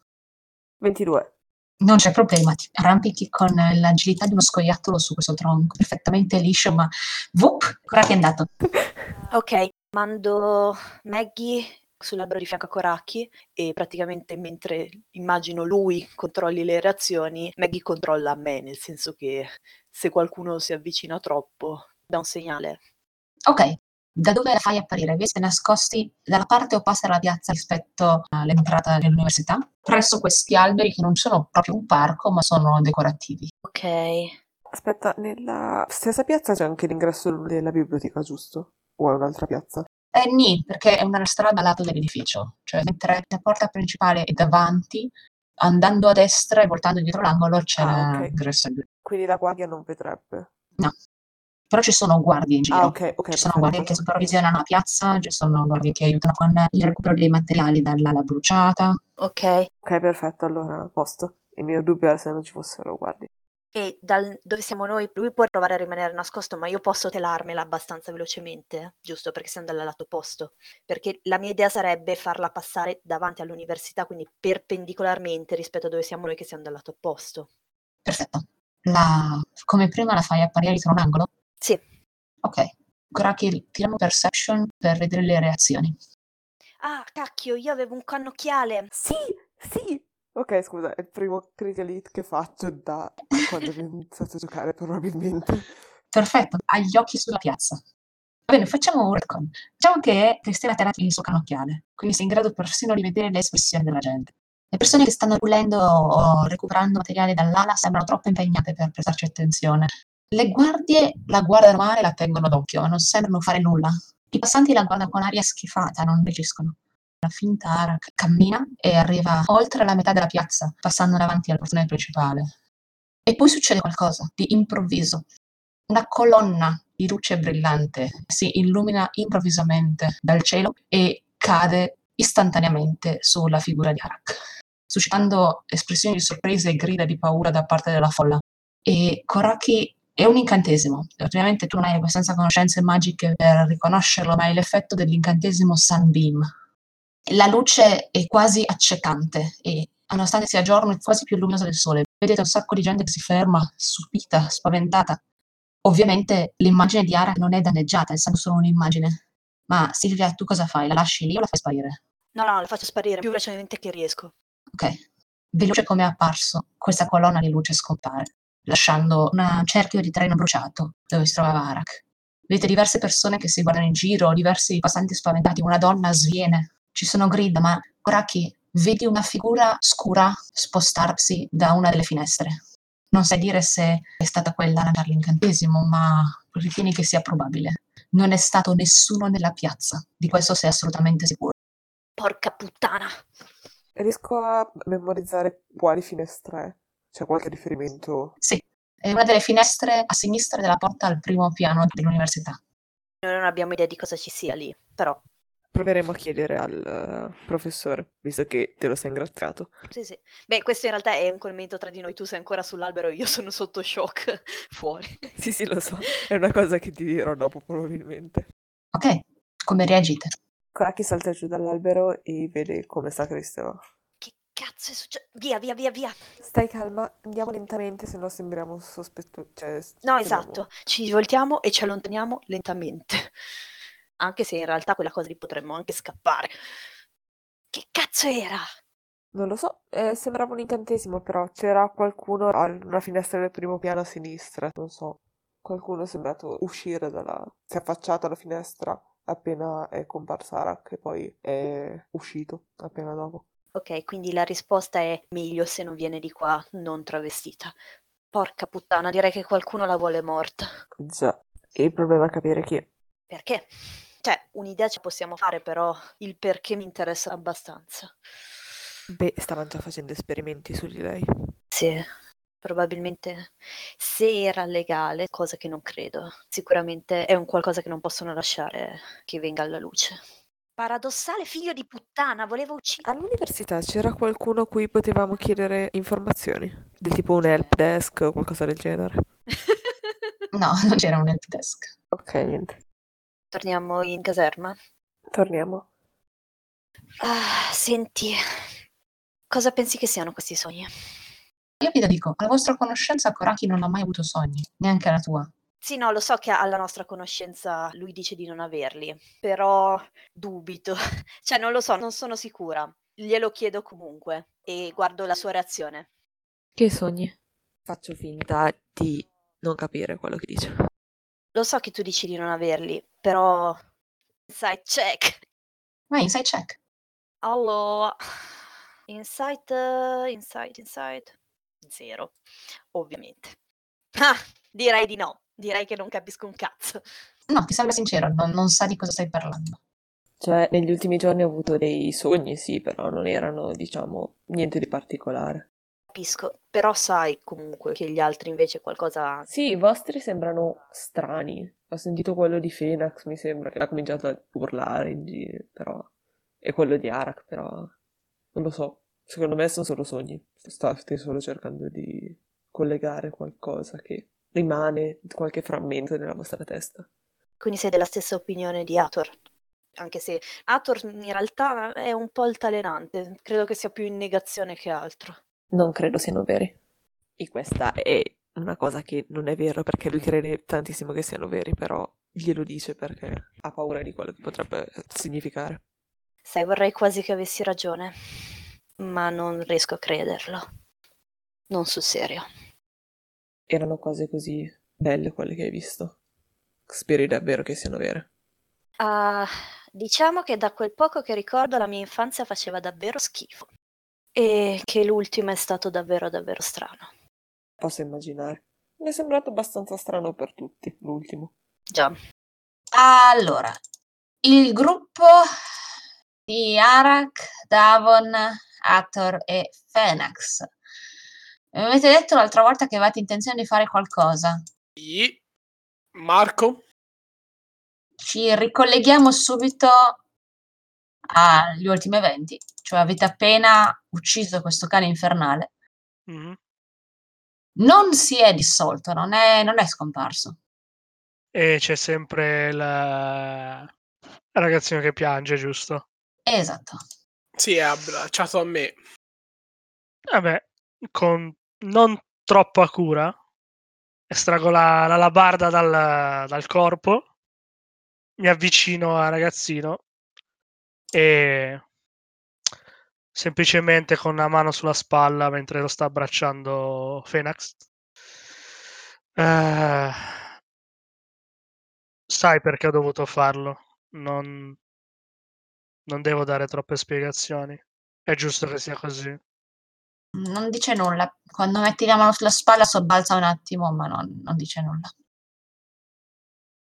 22. Non c'è problema, ti arrampichi con l'agilità di uno scoiattolo su questo tronco, perfettamente liscio, ma... Vup, Goraki è andato. Ok, mando Maggie sull'albero di fianco a Koraki e praticamente mentre immagino lui controlli le reazioni, Maggie controlla me, nel senso che se qualcuno si avvicina troppo dà un segnale. Ok, da dove la fai apparire? Vi siete nascosti dalla parte opposta della piazza rispetto all'entrata dell'università, presso questi alberi che non sono proprio un parco, ma sono decorativi. Ok. Aspetta, nella stessa piazza c'è anche l'ingresso della biblioteca, giusto? O è un'altra piazza? Eh, nì, perché è una strada a lato dell'edificio, cioè mentre la porta principale è davanti, andando a destra e voltando dietro l'angolo c'è Ah, ok. l'ingresso. Quindi la guardia non vedrebbe. No, però ci sono guardie in giro. Ah, ok, ok. Ci sono guardie che supervisionano la piazza, ci sono guardie che aiutano con il recupero dei materiali dall'ala bruciata. Ok. Ok, perfetto, allora a posto. Il mio dubbio era se non ci fossero guardie. E dal dove siamo noi, lui può provare a rimanere nascosto, ma io posso telarmela abbastanza velocemente, giusto perché siamo dal lato opposto. Perché la mia idea sarebbe farla passare davanti all'università, quindi perpendicolarmente rispetto a dove siamo noi che siamo dal lato opposto. Perfetto. La... Come prima la fai apparire dietro un angolo? Sì. Ok. Goraki, tiriamo perception per vedere le reazioni. Ah, cacchio, io avevo un cannocchiale. Sì, sì. Ok, scusa, è il primo critical hit che faccio da quando abbiamo iniziato a giocare, probabilmente. Perfetto, hai gli occhi sulla piazza. Va bene, facciamo un retcon. Diciamo che Cristina ha tirato il suo cannocchiale, quindi sei in grado persino di vedere le espressioni della gente. Le persone che stanno pulendo o recuperando materiale dall'ala sembrano troppo impegnate per prestarci attenzione. Le guardie la guardano male e la tengono d'occhio, ma non sembrano fare nulla. I passanti la guardano con aria schifata, non reagiscono. La finta Arak cammina e arriva oltre la metà della piazza, passando davanti al portone principale. E poi succede qualcosa di improvviso. Una colonna di luce brillante si illumina improvvisamente dal cielo e cade istantaneamente sulla figura di Arak, suscitando espressioni di sorpresa e grida di paura da parte della folla. E Koraki è un incantesimo. Ovviamente tu non hai abbastanza conoscenze magiche per riconoscerlo, ma è l'effetto dell'incantesimo Sunbeam. La luce è quasi accecante e, nonostante sia giorno, è quasi più luminosa del sole. Vedete un sacco di gente che si ferma, stupita, spaventata. Ovviamente l'immagine di Ara non è danneggiata, essendo solo un'immagine. Ma Silvia, tu cosa fai? La lasci lì o la fai sparire? No, no, la faccio sparire più velocemente che riesco. Ok. Veloce come è apparso, questa colonna di luce scompare lasciando un cerchio di treno bruciato dove si trovava Arak. Vedete diverse persone che si guardano in giro, diversi passanti spaventati, una donna sviene, ci sono grida, ma Koraki vedi una figura scura spostarsi da una delle finestre. Non sai dire se è stata quella a lanciare l'incantesimo, ma ritieni che sia probabile. Non è stato nessuno nella piazza, di questo sei assolutamente sicuro. Porca puttana! Riesco a memorizzare quali finestre c'è qualche riferimento? Sì, è una delle finestre a sinistra della porta al primo piano dell'università. Noi non abbiamo idea di cosa ci sia lì, però. Proveremo a chiedere al uh, professore, visto che te lo sei ingraziato. Sì, sì. Beh, questo in realtà è un commento tra di noi. Tu sei ancora sull'albero, io sono sotto shock fuori. sì, sì, lo so. È una cosa che ti dirò dopo, probabilmente. Ok, come reagite? Koraki salta giù dall'albero e vede come sta Cristo cazzo è successo? Via, via, via, via. Stai calma, andiamo lentamente, se no sembriamo sospettosi. Cioè, no, sembriamo... esatto. Ci voltiamo e ci allontaniamo lentamente. Anche se in realtà quella cosa lì potremmo anche scappare. Che cazzo era? Non lo so, eh, sembrava un incantesimo, però c'era qualcuno alla finestra del primo piano a sinistra, non so. Qualcuno è sembrato uscire dalla... si è affacciato alla finestra appena è comparsa Arak e poi è uscito appena dopo. Ok, quindi la risposta è meglio se non viene di qua, non travestita. Porca puttana, direi che qualcuno la vuole morta. Già, e il problema è capire chi. Perché? Cioè, un'idea ci possiamo fare, però il perché mi interessa abbastanza. Beh, stavano già facendo esperimenti su di lei. Sì, probabilmente se era legale, cosa che non credo, sicuramente è un qualcosa che non possono lasciare che venga alla luce. Paradossale figlio di puttana, voleva uccidere. All'università c'era qualcuno a cui potevamo chiedere informazioni? Del tipo un help desk o qualcosa del genere? no, non c'era un help desk. Ok, niente. Torniamo in caserma? Torniamo. Ah, senti, cosa pensi che siano questi sogni? Io vi dico, alla vostra conoscenza Koraki non ha mai avuto sogni, neanche la tua. Sì, no, lo so che alla nostra conoscenza lui dice di non averli, però dubito. Cioè, non lo so, non sono sicura. Glielo chiedo comunque e guardo la sua reazione. Che sogni? Faccio finta di non capire quello che dice. Lo so che tu dici di non averli, però... Insight check. Ma insight check. Allora... Insight... Insight, insight... Zero. Ovviamente. Ah, direi di no direi che non capisco un cazzo. No, ti sembra sincero, non, non sa di cosa stai parlando. Cioè, negli ultimi giorni ho avuto dei sogni, sì, però non erano, diciamo, niente di particolare. Capisco, però sai comunque che gli altri invece qualcosa... Sì, i vostri sembrano strani. Ho sentito quello di Fenax, mi sembra, che ha cominciato a urlare in giro, però... E quello di Arak, però... Non lo so. Secondo me sono solo sogni. State solo cercando di collegare qualcosa che rimane qualche frammento nella vostra testa. Quindi sei della stessa opinione di Ator? Anche se Ator in realtà è un po' altalenante, credo che sia più in negazione che altro. Non credo siano veri. E questa è una cosa che non è vero perché lui crede tantissimo che siano veri, però glielo dice perché ha paura di quello che potrebbe significare. Sai, vorrei quasi che avessi ragione, ma non riesco a crederlo. Non sul serio erano cose così belle quelle che hai visto? Speri davvero che siano vere? Uh, diciamo che da quel poco che ricordo la mia infanzia faceva davvero schifo e che l'ultimo è stato davvero davvero strano. Posso immaginare. Mi è sembrato abbastanza strano per tutti, l'ultimo. Già. Allora, il gruppo di Arak, Davon, Hathor e Fenax. Mi avete detto l'altra volta che avevate intenzione di fare qualcosa. Sì. Marco? Ci ricolleghiamo subito agli ultimi eventi, cioè avete appena ucciso questo cane infernale. Mhm. Non si è dissolto, non è, non è scomparso. E c'è sempre la ragazzina che piange, giusto? Esatto. Sì, è abbracciato a me. Vabbè, con non troppa cura, estraggo la, la labarda dal, dal corpo, mi avvicino al ragazzino e semplicemente con una mano sulla spalla mentre lo sta abbracciando Fenax. eh, sai perché ho dovuto farlo. Non, non devo dare troppe spiegazioni. È giusto che sia così. Non dice nulla. Quando metti la mano sulla spalla sobbalza un attimo, ma non, non dice nulla.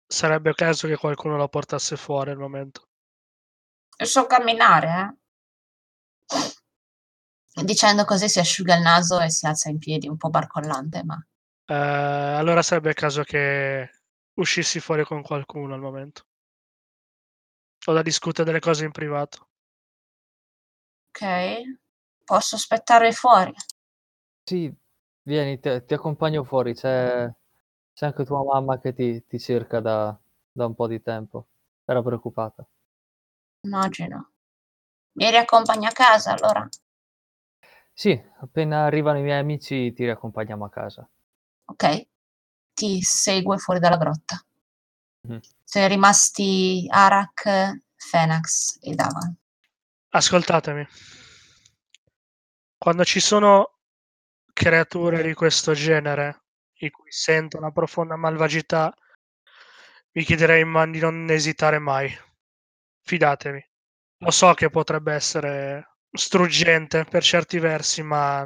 Sarebbe caso che qualcuno lo portasse fuori al momento. Io so camminare, eh. Dicendo così si asciuga il naso e si alza in piedi, un po' barcollante, ma Eh, allora sarebbe il caso che uscissi fuori con qualcuno al momento. Ho da discutere delle cose in privato. ok. Posso aspettare fuori. Sì, vieni, te- ti accompagno fuori. C'è, c'è anche tua mamma che ti, ti cerca da, da un po' di tempo. Era preoccupata. Immagino. Mi riaccompagni a casa allora? Sì, appena arrivano i miei amici ti riaccompagniamo a casa. Ok. Ti segue fuori dalla grotta. Mhm. Sono rimasti Arak, Fenax e Davan. Ascoltatemi. Quando ci sono creature di questo genere, in cui sento una profonda malvagità, vi chiederei di non esitare mai. Fidatevi. Lo so che potrebbe essere struggente per certi versi, ma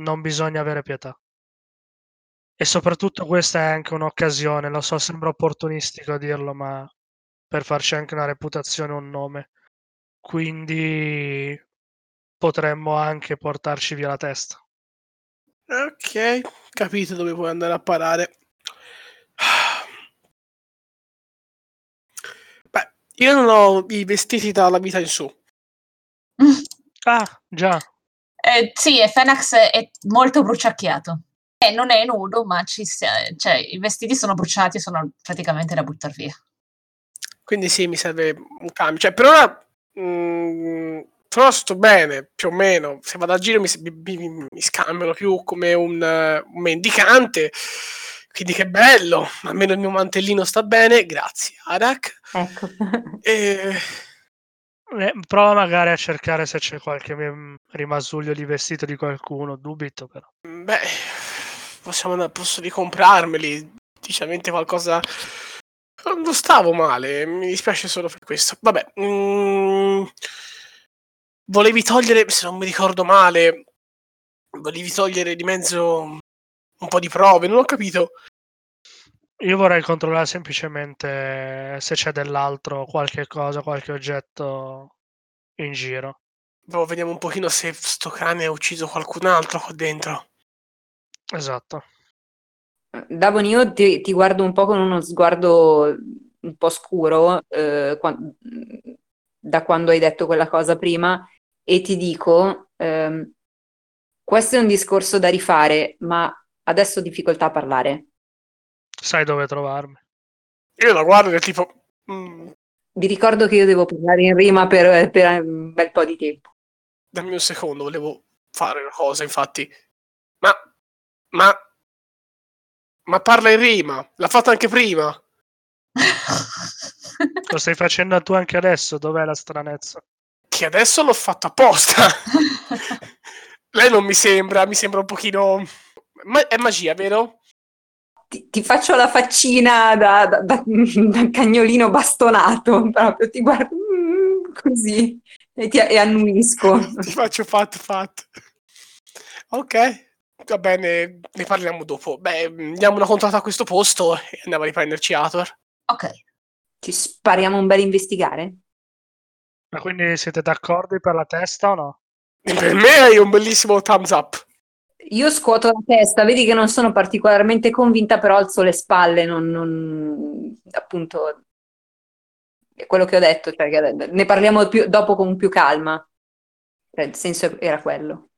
non bisogna avere pietà. E soprattutto questa è anche un'occasione, lo so, sembra opportunistico dirlo, ma per farci anche una reputazione un nome. Quindi potremmo anche portarci via la testa. Ok, capito dove puoi andare a parare. Beh, io non ho i vestiti dalla vita in su. Ah, già. Eh, sì, e Fenax è molto bruciacchiato. E non è nudo, ma ci cioè, i vestiti sono bruciati, sono praticamente da buttare via. Quindi sì, mi serve un cambio. Cioè, per ora mm, per ora sto bene, più o meno. Se vado a giro mi, mi- mi- mi scambiano più come un, eh, un mendicante. Quindi che bello, almeno il mio mantellino sta bene, grazie Arak. Ecco. E... Eh, prova magari a cercare se c'è qualche mm, rimasuglio di vestito di qualcuno, dubito però. Beh, possiamo andare, posso ricomprarmeli. Decisamente qualcosa. Non stavo male, mi dispiace solo per questo. Vabbè, mm, volevi togliere, se non mi ricordo male, volevi togliere di mezzo un po' di prove, non ho capito. Io vorrei controllare semplicemente se c'è dell'altro, qualche cosa, qualche oggetto in giro. Boh, vediamo un pochino se sto cane ha ucciso qualcun altro qua dentro. Esatto. Davon, io ti, ti guardo un po' con uno sguardo un po' scuro eh, qua- da quando hai detto quella cosa prima e ti dico, ehm, questo è un discorso da rifare, ma adesso ho difficoltà a parlare. Sai dove trovarmi. Io la guardo e tipo... mm, Vi ricordo che io devo parlare in rima per, per un bel po' di tempo. dammi un secondo, volevo fare una cosa, infatti. Ma... Ma... Ma parla in rima, l'ha fatta anche prima. Lo stai facendo tu anche adesso? Dov'è la stranezza? Che adesso l'ho fatto apposta. Lei non mi sembra, mi sembra un pochino... Ma è magia, vero? Ti, ti faccio la faccina da, da- da- da cagnolino bastonato, proprio ti guardo mm, così e, ti, e annuisco. Ti faccio fat fat. Ok, va bene, ne parliamo dopo. Beh, diamo una contrata a questo posto e andiamo a riprenderci Ator. ok. Ci spariamo un bel investigare? Ma quindi siete d'accordo per la testa o no? Per me hai un bellissimo thumbs up. Io scuoto la testa, vedi che non sono particolarmente convinta, però alzo le spalle, non, non- appunto, è quello che ho detto, cioè che ne parliamo più- dopo con più calma. Cioè, il senso era quello.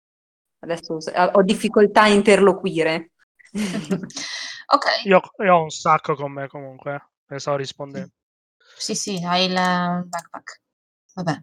Adesso ho difficoltà a interloquire. Ok, Io, io ho un sacco con me comunque, ne stavo rispondendo. sì, sì, hai il backpack. Vabbè.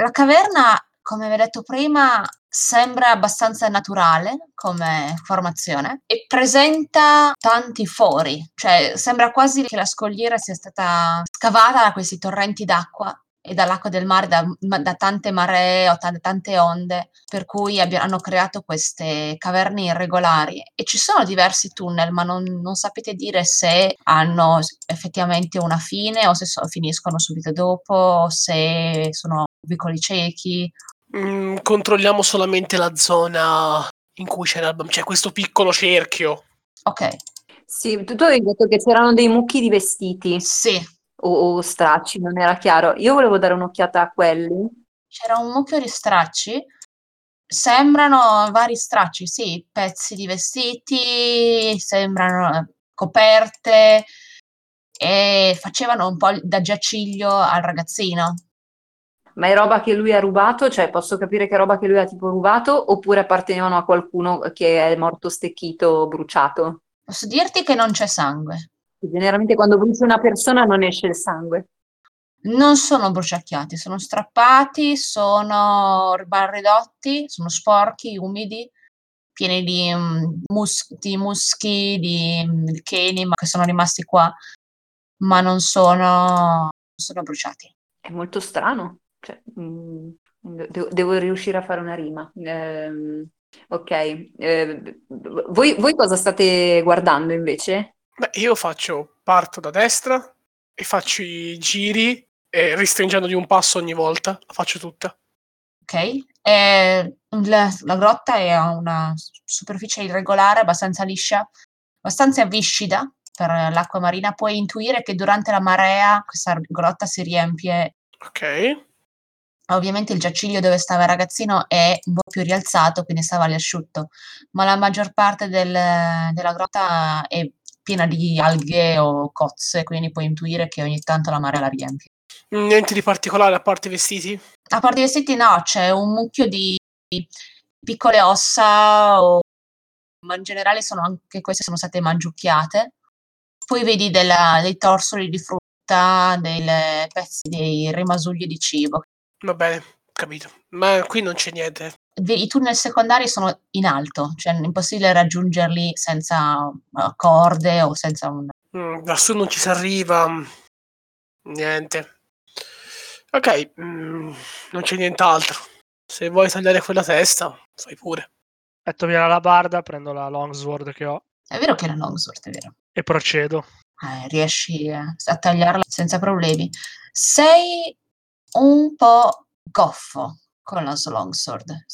La caverna, come vi ho detto prima, sembra abbastanza naturale come formazione e presenta tanti fori, cioè sembra quasi che la scogliera sia stata scavata da questi torrenti d'acqua e dall'acqua del mare, da, da tante maree o tante, tante onde, per cui abbia- hanno creato queste caverne irregolari e ci sono diversi tunnel, ma non, non sapete dire se hanno effettivamente una fine o se so- finiscono subito dopo, se sono vicoli ciechi. Mm, controlliamo solamente la zona in cui c'era c'è questo piccolo cerchio. Ok, Sì, tu, tu avevi detto che c'erano dei mucchi di vestiti sì, o, o stracci, non era chiaro. Io volevo dare un'occhiata a quelli. c'era un mucchio di stracci. Sembrano vari stracci, sì, pezzi di vestiti, sembrano eh, coperte e facevano un po' da giaciglio al ragazzino. Ma è roba che lui ha rubato? Cioè, posso capire che è roba che lui ha tipo rubato oppure appartenevano a qualcuno che è morto stecchito, bruciato? Posso dirti che non c'è sangue. Generalmente quando bruci una persona non esce il sangue. Non sono bruciacchiati, sono strappati, sono ben ridotti, sono sporchi, umidi, pieni di, mm, mus- di muschi, di, mm, cheni, ma che sono rimasti qua, ma non sono, non sono bruciati. È molto strano. Cioè, mm, de- devo riuscire a fare una rima. Ehm, ok. Eh, voi, voi cosa state guardando invece? Beh, io faccio, parto da destra e faccio i giri e restringendo di un passo ogni volta, la faccio tutta. Ok? E la, la grotta è a una superficie irregolare, abbastanza liscia, abbastanza viscida per l'acqua marina. Puoi intuire che durante la marea questa grotta si riempie Ok. Ovviamente il giaciglio dove stava il ragazzino è un po' più rialzato, quindi stava all'asciutto, ma la maggior parte del- della grotta è piena di alghe o cozze, quindi puoi intuire che ogni tanto la marea la riempie. Niente di particolare a parte i vestiti? A parte i vestiti no, c'è un mucchio di piccole ossa, o- ma in generale sono anche queste sono state mangiucchiate. Poi vedi della- dei torsoli di frutta, dei pezzi, dei rimasugli di cibo. Va bene, capito. Ma qui non c'è niente. I tunnel secondari sono in alto, cioè è impossibile raggiungerli senza uh, corde o senza un... Mm, lassù non ci si arriva. Niente. Ok, mm, non c'è nient'altro. Se vuoi tagliare quella testa, fai pure. Metto via la barda, prendo la longsword che ho È vero che è una longsword, è vero. e procedo. Eh, riesci a, a tagliarla senza problemi. Sei un po' goffo con la longsword.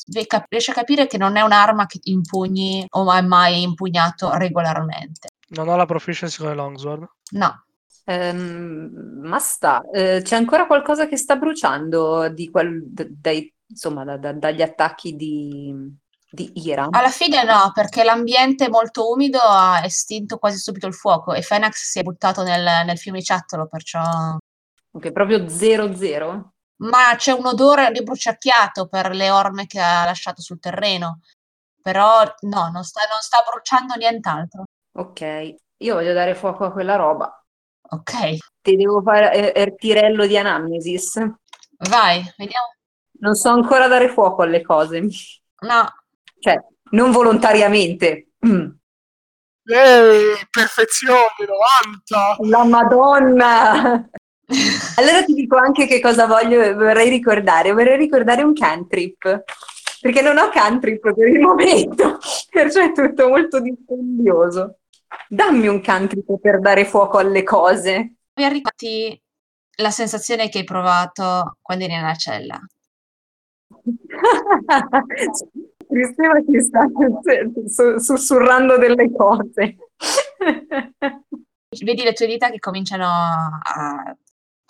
Riesci a capire che non è un'arma che impugni o hai mai impugnato regolarmente. Non ho la proficiency con le longsword. No, Ehm, ma sta, eh, c'è ancora qualcosa che sta bruciando di quel, d- dai, insomma, da- da- dagli attacchi di, di Ira? alla fine no, perché l'ambiente molto umido ha estinto quasi subito il fuoco e Fenax si è buttato nel, nel fiumiciattolo, perciò... Ok, proprio 0-0? Ma c'è un odore di bruciacchiato per le orme che ha lasciato sul terreno. Però no, non sta, non sta bruciando nient'altro. Ok, io voglio dare fuoco a quella roba. Ok, Ti devo fare il tirello di anamnesis. vai, vediamo. Non so ancora dare fuoco alle cose. No, Cioè, non volontariamente. Mm. Eh, perfezione, 90! La Madonna! Allora ti dico anche che cosa voglio, vorrei ricordare. Vorrei ricordare un cantrip, perché non ho cantrip per il momento, perciò è tutto molto dispendioso. Dammi un cantrip per dare fuoco alle cose. mi ricordato la sensazione che hai provato quando eri nella cella. Cristina ti sta su- sussurrando delle cose. Vedi le tue dita che cominciano a,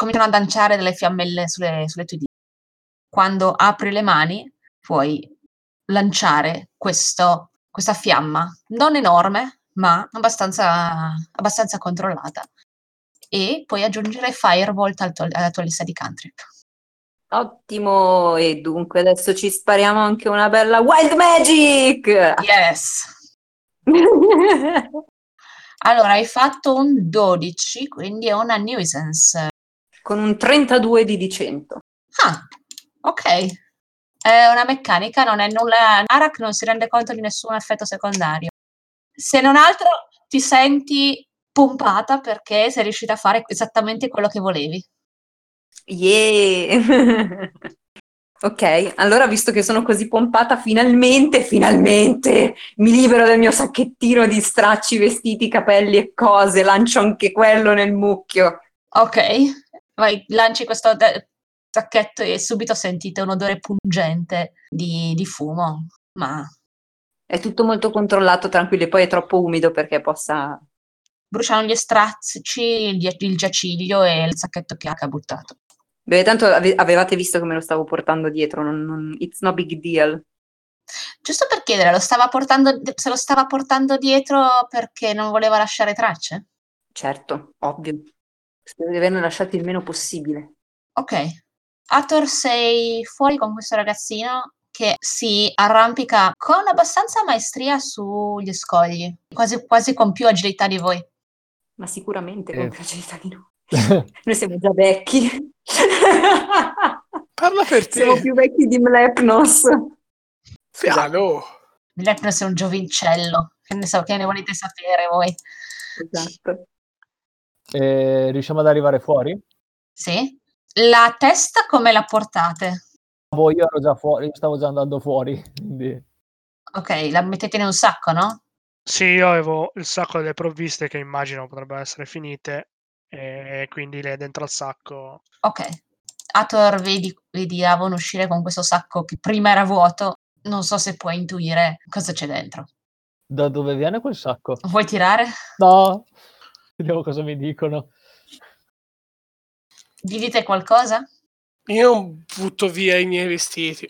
cominciano a lanciare delle fiammelle sulle, sulle tue dita. quando apri le mani puoi lanciare questo, questa fiamma, non enorme, ma abbastanza, abbastanza controllata. E puoi aggiungere Firebolt al tuo- alla tua lista di cantrip. Ottimo, e dunque adesso ci spariamo anche una bella Wild Magic! Yes! Allora, hai fatto un 12, quindi è una nuisance. Con un 32 di di 100. Ah, ok. È una meccanica, non è nulla. Arak non si rende conto di nessun effetto secondario. Se non altro, ti senti pompata perché sei riuscita a fare esattamente quello che volevi. Yeah! Ok, allora visto che sono così pompata, finalmente, finalmente mi libero del mio sacchettino di stracci, vestiti, capelli e cose, lancio anche quello nel mucchio. Ok, vai, lanci questo de- sacchetto e subito sentite un odore pungente di, di fumo, ma È tutto molto controllato, tranquillo, e poi è troppo umido perché possa... bruciano gli stracci, il, il giaciglio e il sacchetto che ha buttato. Beh, tanto ave- avevate visto che me lo stavo portando dietro, non- non- it's no big deal. Giusto per chiedere, lo stava portando, se lo stava portando dietro perché non voleva lasciare tracce? Certo, ovvio. Spero di averne lasciati il meno possibile. Ok. Ator, sei fuori con questo ragazzino che si arrampica con abbastanza maestria sugli scogli, quasi, quasi con più agilità di voi. Ma sicuramente Eh. con più agilità di noi. Noi siamo già vecchi. Parla per te. Siamo più vecchi di Mlepnos. Piano. Lepnos è un giovincello, che ne so, che ne volete sapere voi? Esatto. E riusciamo ad arrivare fuori? Sì? La testa come la portate? Boh, io ero già fuori, stavo già andando fuori. Quindi... Ok, la mettete in un sacco, no? Sì, io avevo il sacco delle provviste che immagino potrebbero essere finite e quindi le dentro al sacco. Ok. Ator, vedi, vedi Avon uscire con questo sacco che prima era vuoto. Non so se puoi intuire cosa c'è dentro. Da dove viene quel sacco? Vuoi tirare? No! Vediamo cosa mi dicono. Vi dite qualcosa? Io butto via i miei vestiti.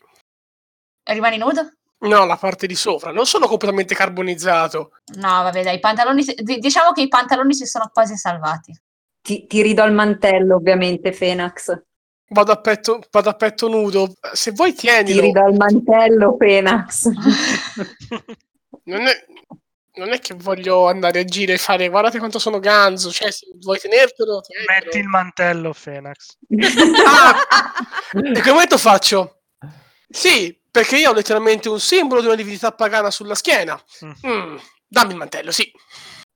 Rimani nudo? No, la parte di sopra. Non sono completamente carbonizzato. No, vabbè, dai, i pantaloni. Diciamo che i pantaloni si sono quasi salvati. Ti, ti ridò il mantello, ovviamente, Fenax. Vado a petto, vado a petto nudo. Se vuoi Ti tienilo. ridò il mantello, Fenax. Non è, non è che voglio andare a giro e fare guardate quanto sono ganzo. Cioè, se vuoi tenertelo, tienitelo. Metti il mantello, Fenax. Ah! E che momento faccio? Sì, perché io ho letteralmente un simbolo di una divinità pagana sulla schiena. Mm, dammi il mantello, sì.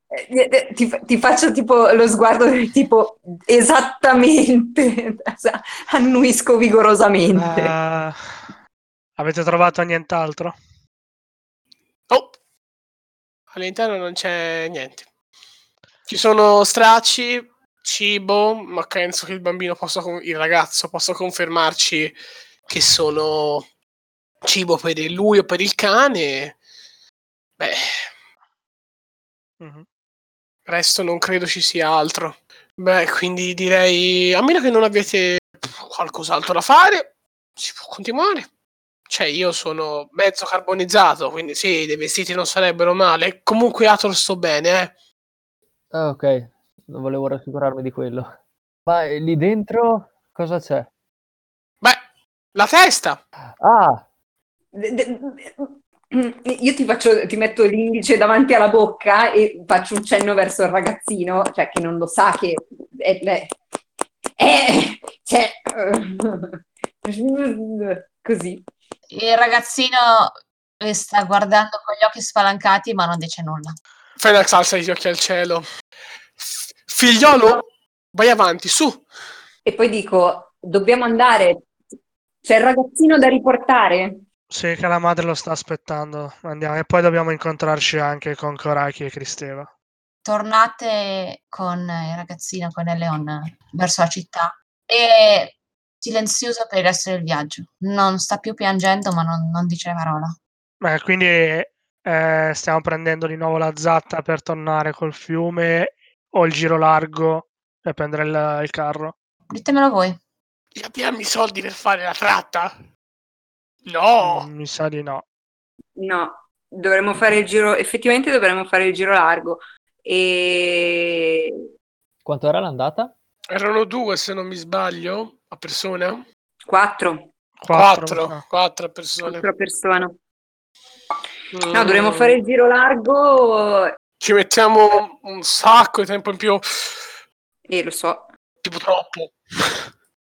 Eh, eh, Ti, ti faccio tipo lo sguardo del tipo esattamente, annuisco vigorosamente. Ah, avete trovato nient'altro? Oh, all'interno non c'è niente. Ci sono stracci, cibo, ma penso che il bambino possa, il ragazzo possa confermarci che sono cibo per lui o per il cane. Beh, Mhm. resto non credo ci sia altro. Beh, quindi direi, a meno che non abbiate qualcos'altro da fare, si può continuare. Cioè, io sono mezzo carbonizzato, quindi sì, dei vestiti non sarebbero male. Comunque, Ator sto bene, eh. Ah, ok, non volevo rassicurarmi di quello. Ma eh, lì dentro cosa c'è? Beh, la testa. Ah, De- de- Io ti faccio, ti metto l'indice davanti alla bocca e faccio un cenno verso il ragazzino, cioè che non lo sa che è, è- è- cioè, così. Il ragazzino vi sta guardando con gli occhi spalancati, ma non dice nulla. Fenax alza gli occhi al cielo. Figliolo, vai avanti, su. E poi dico, dobbiamo andare, c'è il ragazzino da riportare. Sì, che la madre lo sta aspettando. Andiamo. E poi dobbiamo incontrarci anche con Koraki e Cristeva. Tornate con il ragazzino, con Eleon, verso la città. E silenzioso per il resto del viaggio. Non sta più piangendo, ma non, non dice parola. Beh, quindi eh, stiamo prendendo di nuovo la zatta per tornare col fiume o il giro largo e prendere il, il carro. Ditemelo voi. Abbiamo i soldi per fare la tratta? No! Mm, mi sa di no. No, dovremmo fare il giro, effettivamente dovremmo fare il giro largo. E Quanto era l'andata? Erano due, se non mi sbaglio, a persona. quattro, Quattro, quattro persone. quattro persone. Mm. No, dovremmo fare il giro largo Ci mettiamo un sacco di tempo in più. e lo so. Tipo troppo.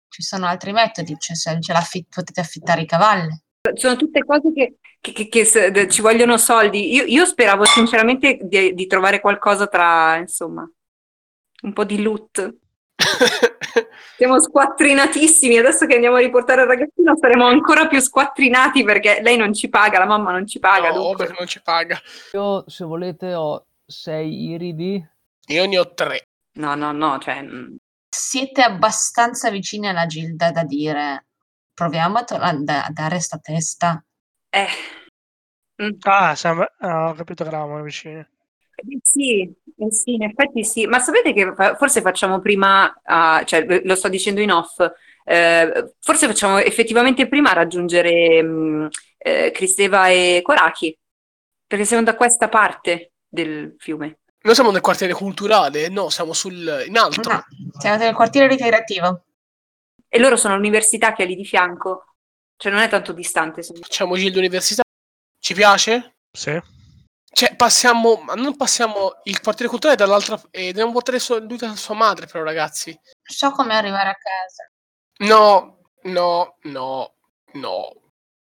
Ci sono altri metodi, cioè se ce l'affi- potete affittare i cavalli. Sono tutte cose che, che- che- che ci vogliono soldi. Io, io speravo sinceramente di, di trovare qualcosa tra, insomma, un po' di loot. Siamo squattrinatissimi. Adesso che andiamo a riportare il ragazzino saremo ancora più squattrinati perché lei non ci paga, la mamma non ci paga. no, dunque. perché non ci paga. Io, se volete, ho sei iridi. Io ne ho tre. No, no, no, cioè, mm, Siete abbastanza vicini alla Gilda da dire proviamo a, to- a da- a dare sta testa. eh, Ah, siamo- ah, ho capito che eravamo vicini. Eh, Sì, eh sì, in effetti sì, ma sapete che fa- forse facciamo prima, ah, cioè lo- sto dicendo in off, eh, forse facciamo effettivamente prima raggiungere mh, eh, Cristeva e Coraki, perché siamo da questa parte del fiume. Noi siamo nel quartiere culturale, no, siamo sul, in alto. No, siete nel quartiere ricreativo. E loro sono all'università che è lì di fianco, cioè non è tanto distante. Facciamo giro d'università. Ci piace? Sì. Cioè, passiamo, ma non passiamo il quartiere culturale dall'altra e dobbiamo portare sua- lui da sua madre, però, ragazzi. So come arrivare a casa. No, no, no, no.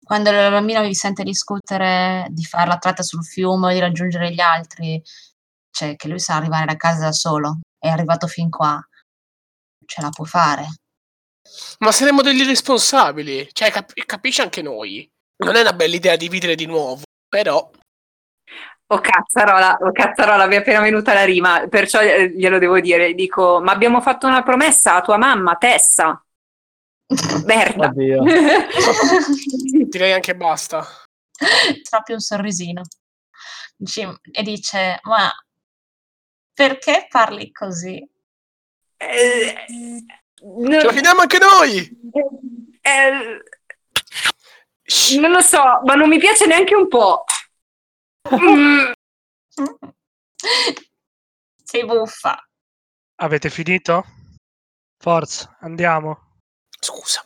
Quando il bambino vi sente discutere di fare la tratta sul fiume, di raggiungere gli altri, cioè che lui sa arrivare a casa da solo, è arrivato fin qua, ce la può fare. Ma saremmo degli irresponsabili. Cioè, cap- capisci anche noi. Non è una bella idea dividere di nuovo, però... Oh cazzarola, oh cazzarola, mi è appena venuta la rima, perciò eh, glielo devo dire. Dico, ma abbiamo fatto una promessa a tua mamma, Tessa. Merda. Oddio. Direi anche basta. proprio un sorrisino. Dice- e dice, ma perché parli così? Eh, no- Ce la chiediamo anche noi! eh, non lo so, ma non mi piace neanche un po'. Sei buffa. Avete finito? Forza, andiamo. Scusa.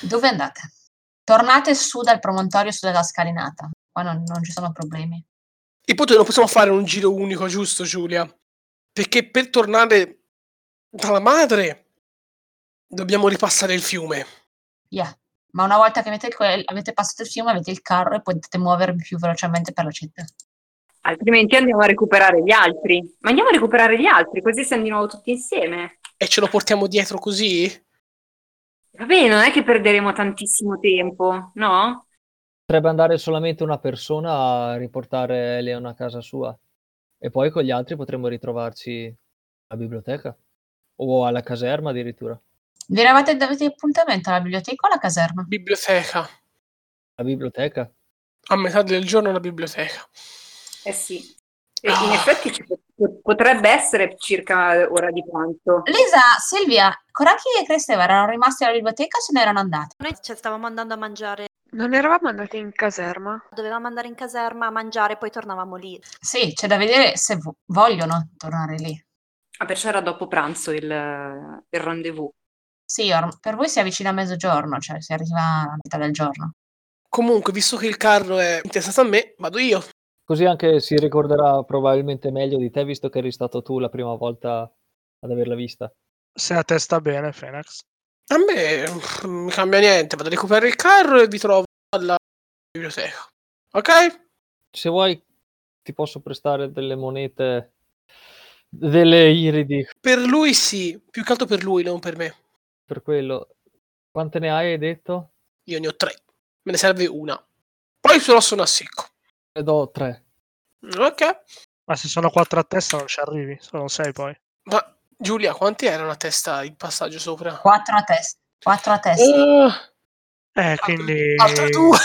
Dove andate? Tornate su dal promontorio, su dalla scalinata. Qua non, non ci sono problemi. E poi non possiamo fare un giro unico, giusto, Giulia? Perché per tornare dalla madre dobbiamo ripassare il fiume. Yeah. Ma una volta che avete, quel- avete passato il fiume, avete il carro e potete muovervi più velocemente per la città. altrimenti andiamo a recuperare gli altri. Ma andiamo a recuperare gli altri, così siamo di nuovo tutti insieme. E ce lo portiamo dietro così? Va bene, non è che perderemo tantissimo tempo, no? Potrebbe andare solamente una persona a riportare Leon a casa sua. E poi con gli altri potremmo ritrovarci alla biblioteca. O alla caserma addirittura. Vi eravate avete appuntamento alla biblioteca o alla caserma? Biblioteca. La biblioteca? A metà del giorno la biblioteca. Eh sì. E in effetti ci pot- potrebbe essere circa ora di pranzo. Lisa, Silvia, Coraki e Cristeva erano rimasti alla biblioteca o se ne erano andati? Noi ci stavamo andando a mangiare, Non eravamo andati in caserma? dovevamo andare in caserma a mangiare, poi tornavamo lì. Sì, c'è da vedere se vo- vogliono tornare lì. Ah, perciò era dopo pranzo il, il rendezvous. Sì, or- per voi si avvicina a mezzogiorno, cioè si arriva a metà del giorno. Comunque, visto che il carro è intestato a me, vado io. Così anche si ricorderà probabilmente meglio di te, visto che eri stato tu la prima volta ad averla vista. Se a te sta bene, Fenex. A me non mi cambia niente, vado a recuperare il carro e vi trovo alla biblioteca. Ok? Se vuoi, ti posso prestare delle monete, delle iridi Per lui sì, più che altro per lui, non per me. Per quello. Quante ne hai, hai detto? Io ne ho tre, me ne serve una. Poi però sono a secco. Ne do tre. Ok. Ma se sono quattro a testa non ci arrivi, sono sei poi. Ma Giulia, quanti erano a testa il passaggio sopra? Quattro a testa. Quattro a testa. Ah, Eh, quindi... altre due.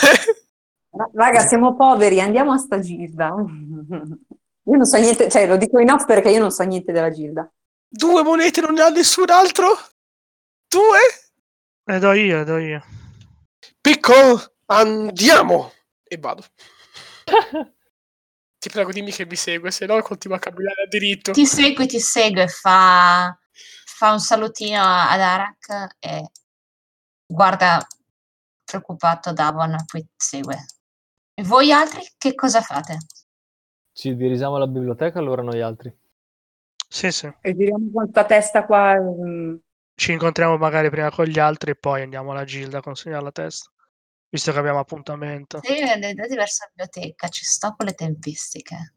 Raga, siamo poveri, andiamo a sta Gilda. Io non so niente, cioè lo dico in off perché io non so niente della Gilda. Due monete non ne ha nessun altro? Due. Le do io, le do io. Piccolo, andiamo! E vado. Ti prego, dimmi che mi segue, se no continua a camminare a diritto. Ti segue, ti segue, fa, fa un salutino ad Arak e guarda preoccupato Davon, poi ti segue. E voi altri che cosa fate? Ci dirigiamo alla biblioteca allora noi altri. Sì, sì. E giriamo questa testa qua. mm, Ci incontriamo magari prima con gli altri e poi andiamo alla Gilda a consegnare la testa. Visto che abbiamo appuntamento. Se andate verso la biblioteca, ci sto con le tempistiche.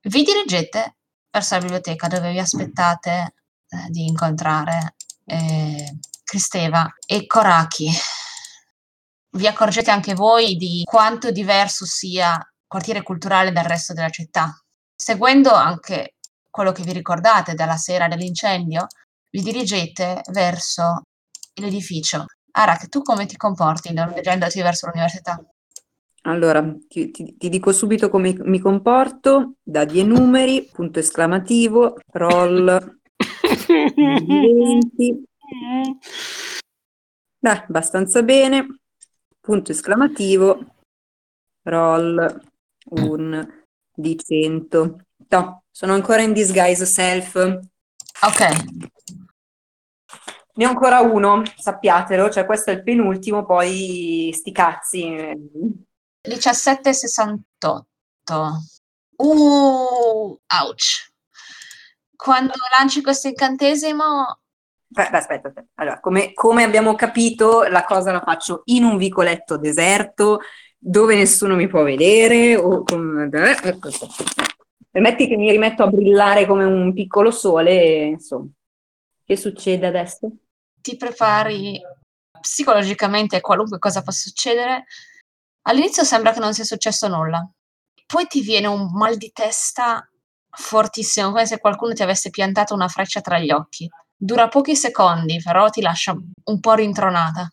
Vi dirigete verso la biblioteca dove vi aspettate eh, di incontrare eh, Cristeva e Koraki. Vi accorgete anche voi di quanto diverso sia il quartiere culturale dal resto della città. Seguendo anche quello che vi ricordate dalla sera dell'incendio, vi dirigete verso l'edificio. Arak, tu come ti comporti dirigendoti verso l'università? Allora, ti, ti- ti dico subito come mi comporto, dadi e numeri, punto esclamativo, roll di 20. Dai, abbastanza bene, punto esclamativo, roll un di 100. No, sono ancora in disguise self. Ok, Ne ho ancora uno, sappiatelo, cioè questo è il penultimo, poi sti cazzi. 1768. Uh, ouch. Quando lanci questo incantesimo, Beh, beh, aspetta, aspetta. Allora, come, come abbiamo capito, la cosa la faccio in un vicoletto deserto dove nessuno mi può vedere. O con... eh, questo. Permetti che mi rimetto a brillare come un piccolo sole. Insomma, che succede adesso? ti prepari psicologicamente a qualunque cosa possa succedere. All'inizio sembra che non sia successo nulla. Poi ti viene un mal di testa fortissimo, come se qualcuno ti avesse piantato una freccia tra gli occhi. Dura pochi secondi, però ti lascia un po' rintronata.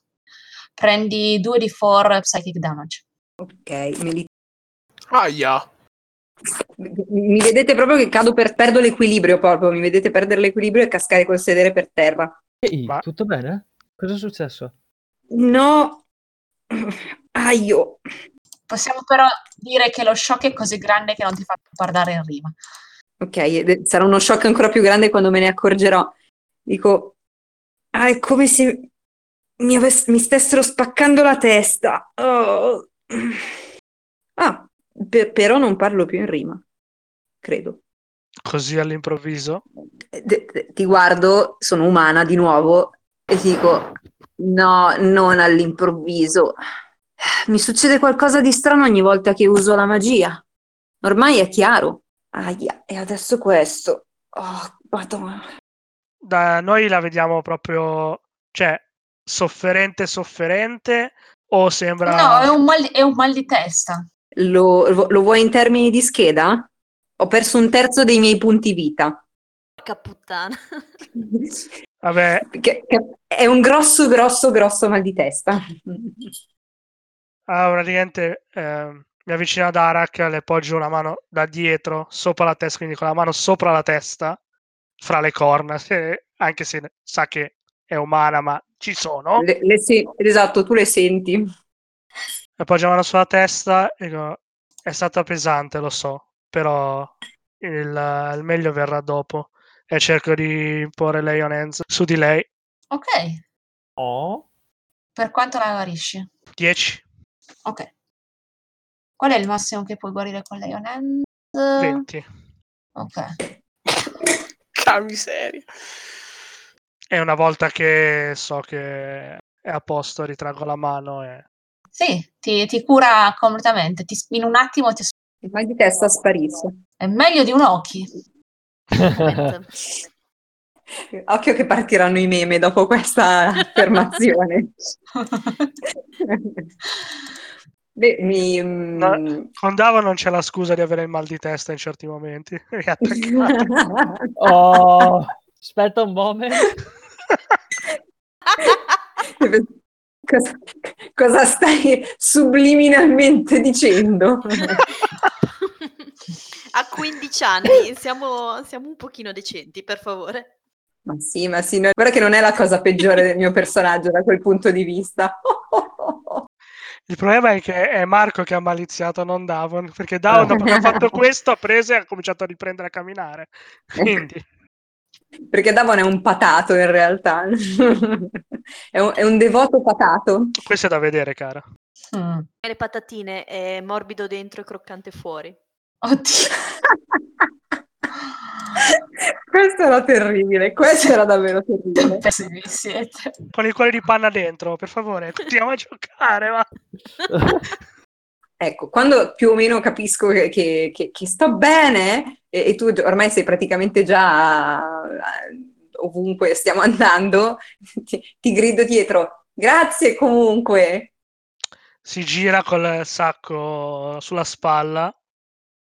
Prendi 2 di 4 psychic damage. Ok, me li- Aia. Mi vedete proprio che cado per perdo l'equilibrio proprio, mi vedete perdere l'equilibrio e cascare col sedere per terra. Ehi, Ma- tutto bene? Cosa è successo? No, aio. Possiamo però dire che lo shock è così grande che non ti fa guardare in rima. Ok, è- sarà uno shock ancora più grande quando me ne accorgerò. Dico, ah, è come se mi, avess- mi stessero spaccando la testa. Oh. Ah, pe- però non parlo più in rima, credo. Così all'improvviso. De- de- ti guardo, sono umana di nuovo e ti dico, no, non all'improvviso. Mi succede qualcosa di strano ogni volta che uso la magia. Ormai è chiaro. Aia, e adesso questo. Oh, madonna. Da noi la vediamo proprio, cioè, sofferente, sofferente, o sembra... No, è un mal, è un mal di testa. Lo, lo vuoi in termini di scheda? Ho perso un terzo dei miei punti vita. Porca puttana. Vabbè, Che- che è un grosso, grosso, grosso mal di testa. ah, praticamente ehm, mi avvicino ad Arak, le poggio una mano da dietro, sopra la testa, quindi con la mano sopra la testa, fra le corna, se- anche se sa che è umana, ma ci sono. Le- le se- esatto, tu le senti. Le poggio la mano sulla testa e dico, è stata pesante, lo so, però il, il meglio verrà dopo. E cerco di imporre Lion Hands su di lei. Ok, Oh, per quanto la guarisci? 10, Ok. Qual è il massimo che puoi guarire con Lion Hand? 20. Ok. Che miseria. E una volta che so che è a posto, ritraggo la mano e Sì, ti, ti cura completamente. ti- in un attimo ti, Il mal di testa sparisce. è meglio di un occhi. Veramente. Occhio che partiranno i meme dopo questa affermazione. Beh, mi, mm, No. con Davo non c'è la scusa di avere il mal di testa in certi momenti. Oh, aspetta un moment. Cosa, cosa stai subliminalmente dicendo? A 15 anni siamo, siamo un pochino decenti, per favore. Ma sì, ma sì, no, guarda che non è la cosa peggiore del mio personaggio da quel punto di vista. Il problema è che è Marco che ha maliziato, non Davon, perché Davon dopo che ha fatto questo ha preso e ha cominciato a riprendere a camminare. Quindi... Perché Davon è un patato in realtà, è, un, è un devoto patato. Questo è da vedere, cara. Mm. Le patatine è morbido dentro e croccante fuori. Oddio. questo era terribile, questo era davvero terribile. Pessimi siete. Con il cuore di panna dentro, per favore, continuiamo a giocare, va. Ecco, quando più o meno capisco che, che- che- che sto bene e, e tu ormai sei praticamente già ovunque stiamo andando, ti, ti grido dietro, grazie comunque. Si gira col sacco sulla spalla,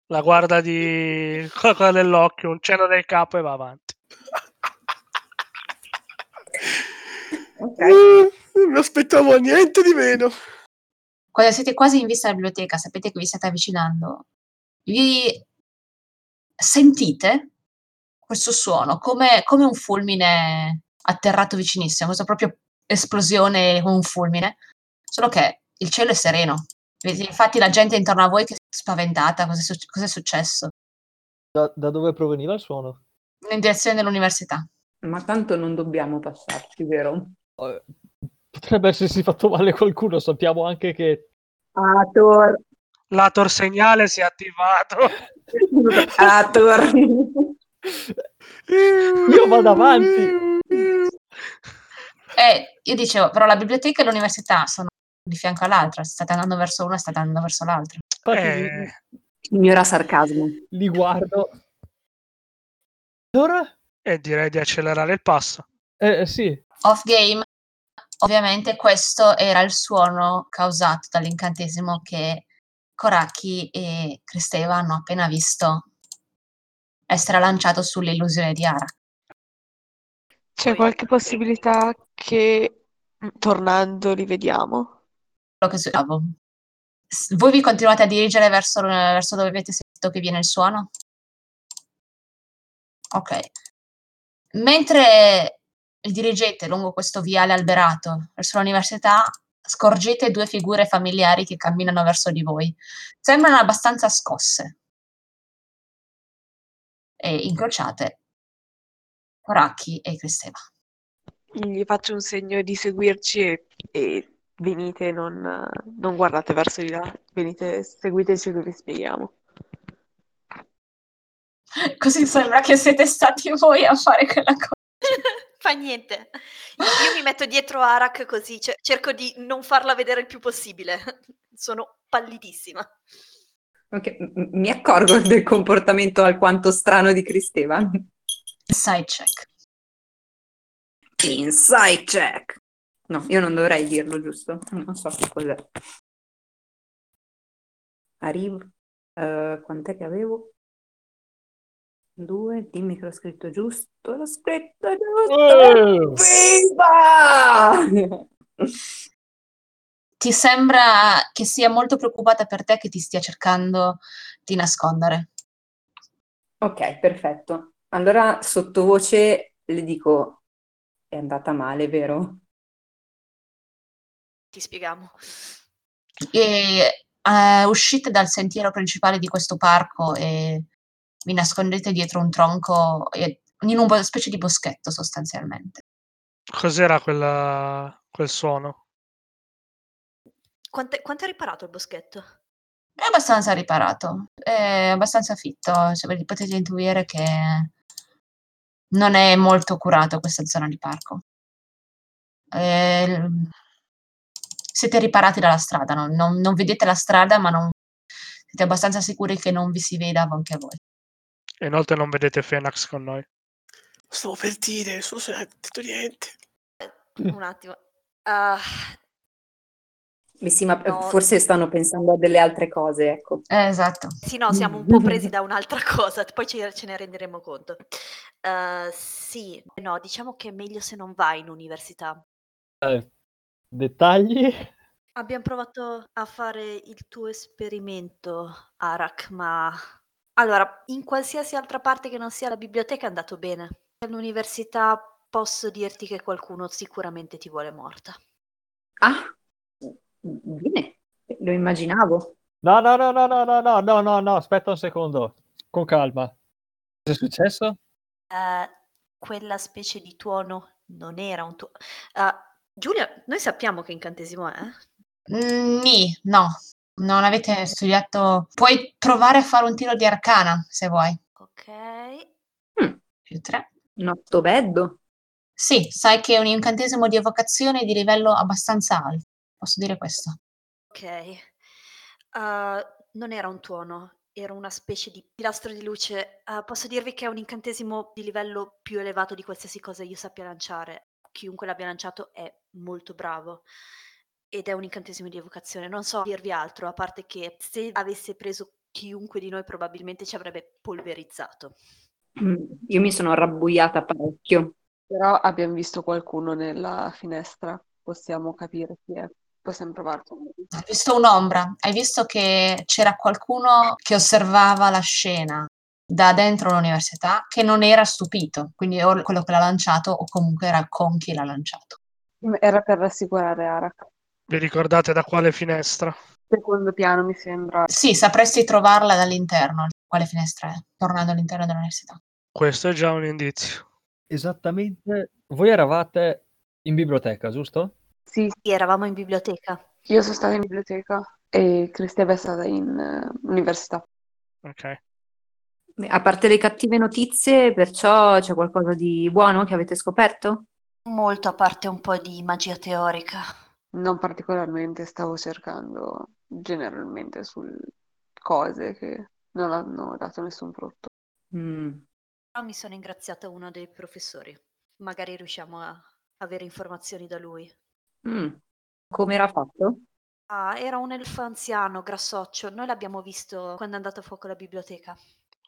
la guarda di... con la coda dell'occhio, un cenno del capo e va avanti. Ok. Eh, Non mi aspettavo niente di meno. Quando siete quasi in vista della biblioteca, sapete che vi state avvicinando, vi sentite questo suono come, come un fulmine atterrato vicinissimo, questa proprio esplosione come un fulmine, solo che il cielo è sereno. Vedete infatti la gente intorno a voi che è spaventata, cosa è, cosa è successo? Da, da dove proveniva il suono? In direzione dell'università. Ma tanto non dobbiamo passarci, vero? Eh, Potrebbe essersi fatto male qualcuno, sappiamo anche che... Ator, Lator segnale si è attivato. Ator. Io vado avanti. E io dicevo, però la biblioteca e l'università sono di fianco all'altra, se state andando verso una, state andando verso l'altra. Eh, Ignora sarcasmo. li, li guardo. Allora? e direi di accelerare il passo. Eh, sì. Off game, ovviamente questo era il suono causato dall'incantesimo che Koraki e Cristeva hanno appena visto essere lanciato sull'illusione di Ara. C'è qualche possibilità che mm, tornando li vediamo? Quello che suonavo. S- Voi vi continuate a dirigere verso, verso dove avete sentito che viene il suono? Ok. Mentre dirigete lungo questo viale alberato verso l'università, scorgete due figure familiari che camminano verso di voi. Sembrano abbastanza scosse. E incrociate Koraki e Cristeva. Gli faccio un segno di seguirci e, e venite, non, non guardate verso di là, venite, seguiteci che vi spieghiamo. Così sembra che siete stati voi a fare quella cosa. Fa niente. Io, io mi metto dietro Arak così ce- cerco di non farla vedere il più possibile. Sono pallidissima. Ok, m- Mi accorgo del comportamento alquanto strano di Cristeva. Side check. Insight check. No, io non dovrei dirlo, giusto? Non so che cos'è. Arrivo. Eh, quant'è che avevo? Due, dimmi che l'ho scritto giusto. L'ho scritto giusto. Eh, Viva! Ti sembra che sia molto preoccupata per te che ti stia cercando di nascondere. Ok, perfetto. Allora sottovoce le dico, è andata male, vero? Ti spieghiamo. E eh, uscite dal sentiero principale di questo parco e vi nascondete dietro un tronco, e- in una specie di boschetto sostanzialmente. Cos'era quella- quel suono? Quanto è, quanto è riparato il boschetto? È abbastanza riparato, è abbastanza fitto, cioè, potete intuire che non è molto curato questa zona di parco. Eh, siete riparati dalla strada, non, non- non vedete la strada, ma non, siete abbastanza sicuri che non vi si veda anche a voi. E inoltre non vedete Fenax con noi. Stavo per dire, non so se hai detto niente. Un attimo. Eh sì, ma No. forse stanno pensando a delle altre cose, ecco. Eh, esatto. sì, no, siamo un po' presi da un'altra cosa, poi ce, ce ne renderemo conto. Eh, sì, no, diciamo che è meglio se non vai in università. eh, dettagli? Abbiamo provato a fare il tuo esperimento, Arak, ma... Allora, in qualsiasi altra parte che non sia la biblioteca è andato bene. All'università posso dirti che qualcuno sicuramente ti vuole morta. Ah, bene, lo immaginavo. No, no, no, no, no, no, no, no, no, no, aspetta un secondo, con calma. Cosa è successo? Eh, quella specie di tuono non era un tuono. Giulia, noi sappiamo che incantesimo è? Mm, nì, no, non avete studiato. Puoi provare a fare un tiro di arcana se vuoi. Ok. Mm, Più tre. not so bad. Sì, sai che è un incantesimo di evocazione di livello abbastanza alto. Posso dire questo. Ok. Uh, non era un tuono, era una specie di pilastro di luce. Uh, posso dirvi che è un incantesimo di livello più elevato di qualsiasi cosa io sappia lanciare. Chiunque l'abbia lanciato è molto bravo. Ed è un incantesimo di evocazione. Non so dirvi altro, a parte che se avesse preso chiunque di noi probabilmente ci avrebbe polverizzato. Mm, io mi sono rabbuiata parecchio. Però abbiamo visto qualcuno nella finestra, possiamo capire chi è. Possiamo provarci. Hai visto un'ombra, hai visto che c'era qualcuno che osservava la scena da dentro l'università che non era stupito, quindi o quello che l'ha lanciato o comunque era con chi l'ha lanciato. Era per rassicurare Arak. Vi ricordate da quale finestra? Secondo piano mi sembra. Sì, sapresti trovarla dall'interno. Quale finestra è? Tornando all'interno dell'università. Questo è già un indizio. Esattamente. Voi eravate in biblioteca, giusto? Sì, Sì, eravamo in biblioteca. io sono stata in biblioteca e Cristiave è stata in eh, università. Ok. A parte le cattive notizie, perciò c'è qualcosa di buono che avete scoperto? Molto a parte un po' di magia teorica. Non particolarmente, stavo cercando generalmente su cose che non hanno dato nessun frutto. Mm, Però mi sono ingraziata uno dei professori. Magari riusciamo a avere informazioni da lui. Mm. Come era fatto? Ah, era un elfo anziano, grassoccio. Noi l'abbiamo visto quando è andato a fuoco la biblioteca.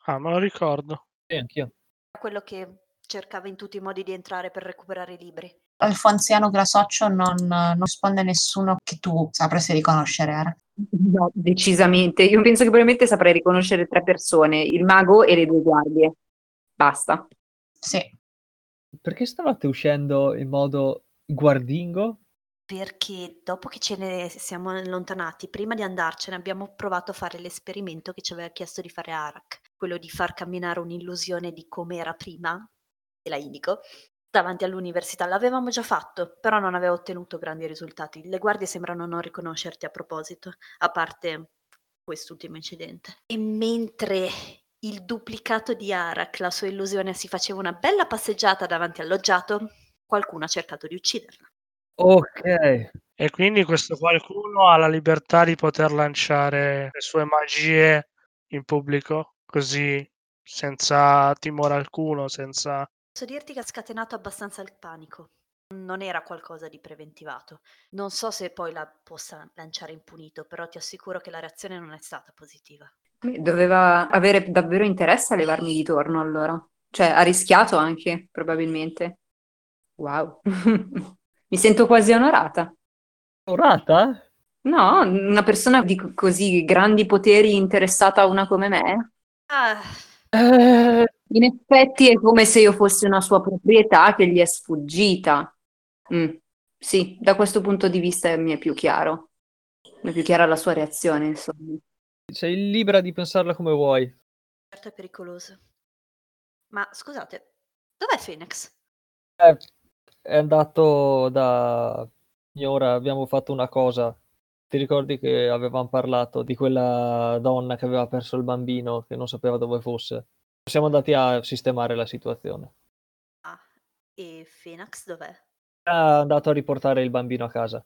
Ah, me lo ricordo. Sì, anch'io. Era quello che cercava in tutti i modi di entrare per recuperare i libri. Alfo anziano grassoccio non, non risponde a nessuno che tu sapresti riconoscere. Ara. No, decisamente. Io penso che probabilmente saprei riconoscere tre persone, il mago e le due guardie. Basta. Sì, Perché stavate uscendo in modo guardingo? Perché dopo che ce ne siamo allontanati, prima di andarcene, abbiamo provato a fare l'esperimento che ci aveva chiesto di fare Arak, quello di far camminare un'illusione di come era prima, e la indico, davanti all'università. L'avevamo già fatto, però non aveva ottenuto grandi risultati. Le guardie sembrano non riconoscerti a proposito, a parte quest'ultimo incidente. E mentre il duplicato di Arak, la sua illusione, si faceva una bella passeggiata davanti al loggiato, qualcuno ha cercato di ucciderla. Ok. E quindi questo qualcuno ha la libertà di poter lanciare le sue magie in pubblico, così senza timore alcuno, senza... Posso dirti che ha scatenato abbastanza il panico. Non era qualcosa di preventivato. Non so se poi la possa lanciare impunito, però ti assicuro che la reazione non è stata positiva. Doveva avere davvero interesse a levarmi di torno allora. Cioè, ha rischiato anche, probabilmente. Wow. Mi sento quasi onorata. Orata? No, una persona di co- così grandi poteri interessata a una come me? Ah, Eh, In effetti è come se io fossi una sua proprietà che gli è sfuggita. Mm, Sì, da questo punto di vista mi è più chiaro. Mi è più chiara la sua reazione, insomma. sei libera di pensarla come vuoi. certo è pericoloso. Ma scusate, dov'è Phoenix? Eh, è andato da... Ora abbiamo fatto una cosa. Ti ricordi che avevamo parlato di quella donna che aveva perso il bambino, che non sapeva dove fosse? Siamo andati a sistemare la situazione. Ah, e Phoenix dov'è? È andato a riportare il bambino a casa.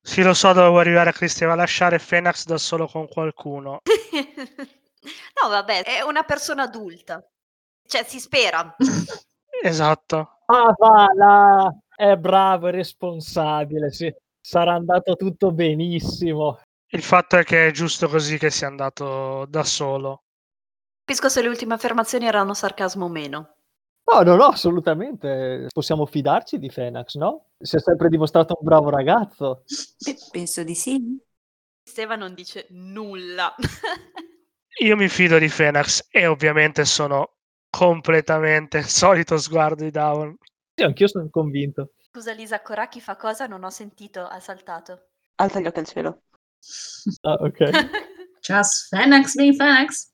Sì, lo so, dovevo arrivare a Cristian, a lasciare Fenax da solo con qualcuno. no, vabbè, è una persona adulta. Cioè, si spera. Esatto. Ah, va, là. È bravo, è responsabile, sì. Sarà andato tutto benissimo. Il fatto è che è giusto così che sia andato da solo. Capisco se le ultime affermazioni erano sarcasmo o meno. No, no, no, assolutamente. Possiamo fidarci di Fenax, no? Si è sempre dimostrato un bravo ragazzo. Penso di sì. Steva non dice nulla. Io mi fido di Fenax e ovviamente sono completamente. Il solito sguardo di Davon. Sì, anch'io sono convinto. Scusa Lisa, Koraki fa cosa? Non ho sentito, ha saltato. Alza gli occhi al cielo. Ah, ok. Just Fenex being Fenex.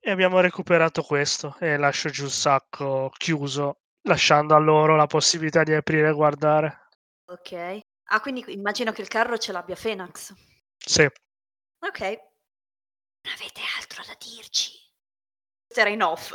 E abbiamo recuperato questo e lascio giù il sacco chiuso, lasciando a loro la possibilità di aprire e guardare. ok. Ah, quindi immagino che il carro ce l'abbia Fenax. Sì, Ok. Non avete altro da dirci? Questo era in off.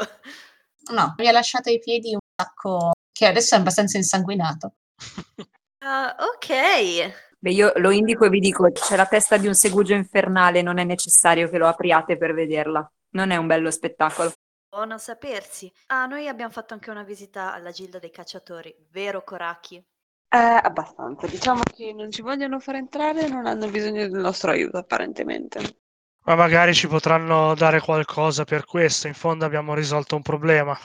No, mi ha lasciato ai piedi un sacco che adesso è abbastanza insanguinato. Ah, ok. Beh, io lo indico e vi dico, c'è la testa di un segugio infernale, non è necessario che lo apriate per vederla. Non è un bello spettacolo. Buono sapersi. Ah, noi abbiamo fatto anche una visita alla Gilda dei Cacciatori, vero Koraki? Eh, abbastanza. Diciamo che non ci vogliono far entrare e non hanno bisogno del nostro aiuto, apparentemente. Ma magari ci potranno dare qualcosa per questo. In fondo abbiamo risolto un problema.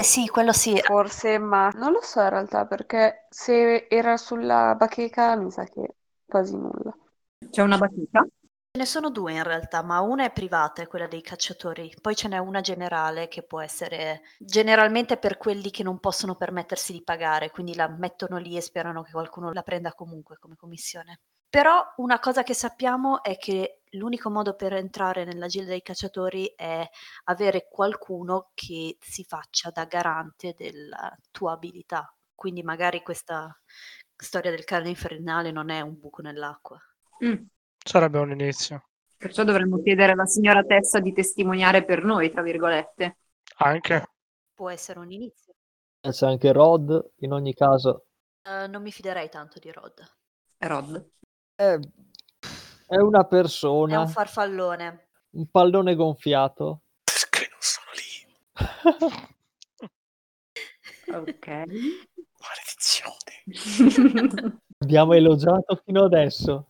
Eh sì, quello sì. Forse, ma non lo so in realtà, perché se era sulla bacheca mi sa che quasi nulla. C'è una battita? Ce ne sono due in realtà, ma una è privata, è quella dei cacciatori. Poi ce n'è una generale che può essere generalmente per quelli che non possono permettersi di pagare, quindi la mettono lì e sperano che qualcuno la prenda comunque come commissione. Però una cosa che sappiamo è che l'unico modo per entrare nella gilda dei cacciatori è avere qualcuno che si faccia da garante della tua abilità. Quindi magari questa storia del carne infernale non è un buco nell'acqua. Mm. Sarebbe un inizio. Perciò dovremmo chiedere alla signora Tessa di testimoniare per noi, tra virgolette. Anche. Può essere un inizio. E C'è anche Rod, in ogni caso. Eh, non mi fiderei tanto di Rod. Rod. È, è una È persona, un farfallone. un pallone gonfiato. Perché non sono lì? Ok. Maledizione. Abbiamo elogiato fino adesso.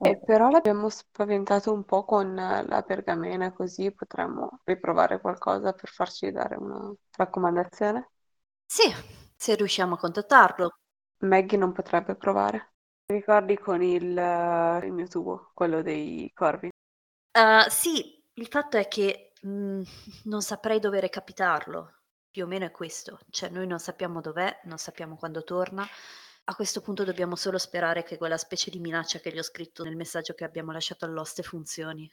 Eh, però l'abbiamo spaventato un po' con la pergamena, così potremmo riprovare qualcosa per farci dare una raccomandazione. Sì, se riusciamo a contattarlo. Maggie non potrebbe provare. Ricordi con il, eh, il mio tubo, quello dei corvi? Eh, sì, il fatto è che mh, non saprei dove recapitarlo. Più o meno è questo. Cioè, noi non sappiamo dov'è, non sappiamo quando torna. A questo punto dobbiamo solo sperare che quella specie di minaccia che gli ho scritto nel messaggio che abbiamo lasciato all'oste funzioni.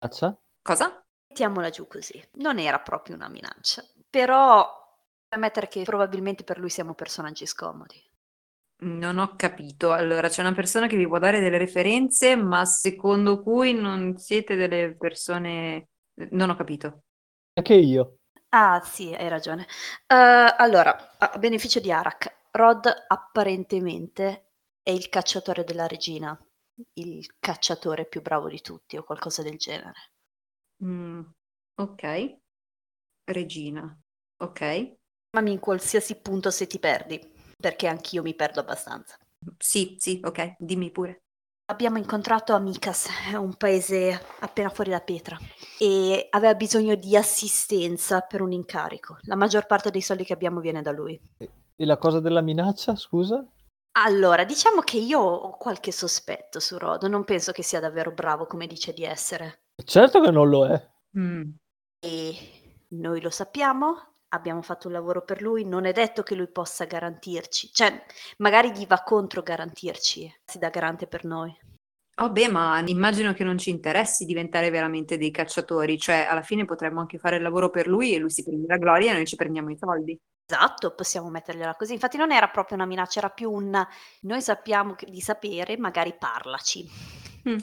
Minaccia? Cosa? Mettiamola giù così. Non era proprio una minaccia, però ammettere che probabilmente per lui siamo personaggi scomodi. Non ho capito. Allora, c'è una persona che vi può dare delle referenze, ma secondo cui non siete delle persone... Non ho capito. Anche io. Ah, sì, hai ragione. Eh, allora, a beneficio di Arak, Rod apparentemente è il cacciatore della regina, il cacciatore più bravo di tutti o qualcosa del genere. Mm, ok. Regina. Ok. Chiamami in qualsiasi punto se ti perdi, perché anch'io mi perdo abbastanza. Sì, sì, ok. Dimmi pure. Abbiamo incontrato Amicas, è un paese appena fuori da Petra, e aveva bisogno di assistenza per un incarico. La maggior parte dei soldi che abbiamo viene da lui. E la cosa della minaccia, scusa? Allora, diciamo che io ho qualche sospetto su Rod, non penso che sia davvero bravo come dice di essere. Certo che non lo è. Mm. E noi lo sappiamo, abbiamo fatto un lavoro per lui, non è detto che lui possa garantirci, cioè magari gli va contro garantirci, si dà garante per noi. Oh beh, ma immagino che non ci interessi diventare veramente dei cacciatori, cioè alla fine potremmo anche fare il lavoro per lui e lui si prende la gloria e noi ci prendiamo i soldi. Esatto, possiamo mettergliela così. Infatti non era proprio una minaccia, era più un noi sappiamo che- di sapere, magari parlaci. Mm.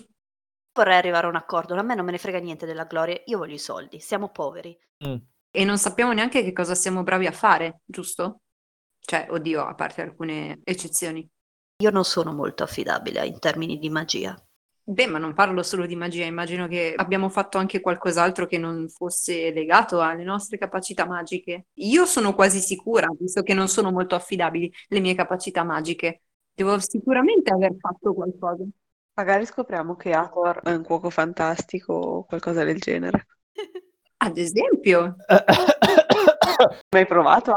Vorrei arrivare a un accordo, a me non me ne frega niente della gloria, io voglio i soldi, siamo poveri. Mm. E non sappiamo neanche che cosa siamo bravi a fare, giusto? Cioè, oddio, a parte alcune eccezioni. Io non sono molto affidabile in termini di magia. Beh, ma non parlo solo di magia, immagino che abbiamo fatto anche qualcos'altro che non fosse legato alle nostre capacità magiche. Io sono quasi sicura, visto che non sono molto affidabili le mie capacità magiche. Devo sicuramente aver fatto qualcosa. Magari scopriamo che Hathor è un cuoco fantastico o qualcosa del genere. Ad esempio, Mai provato?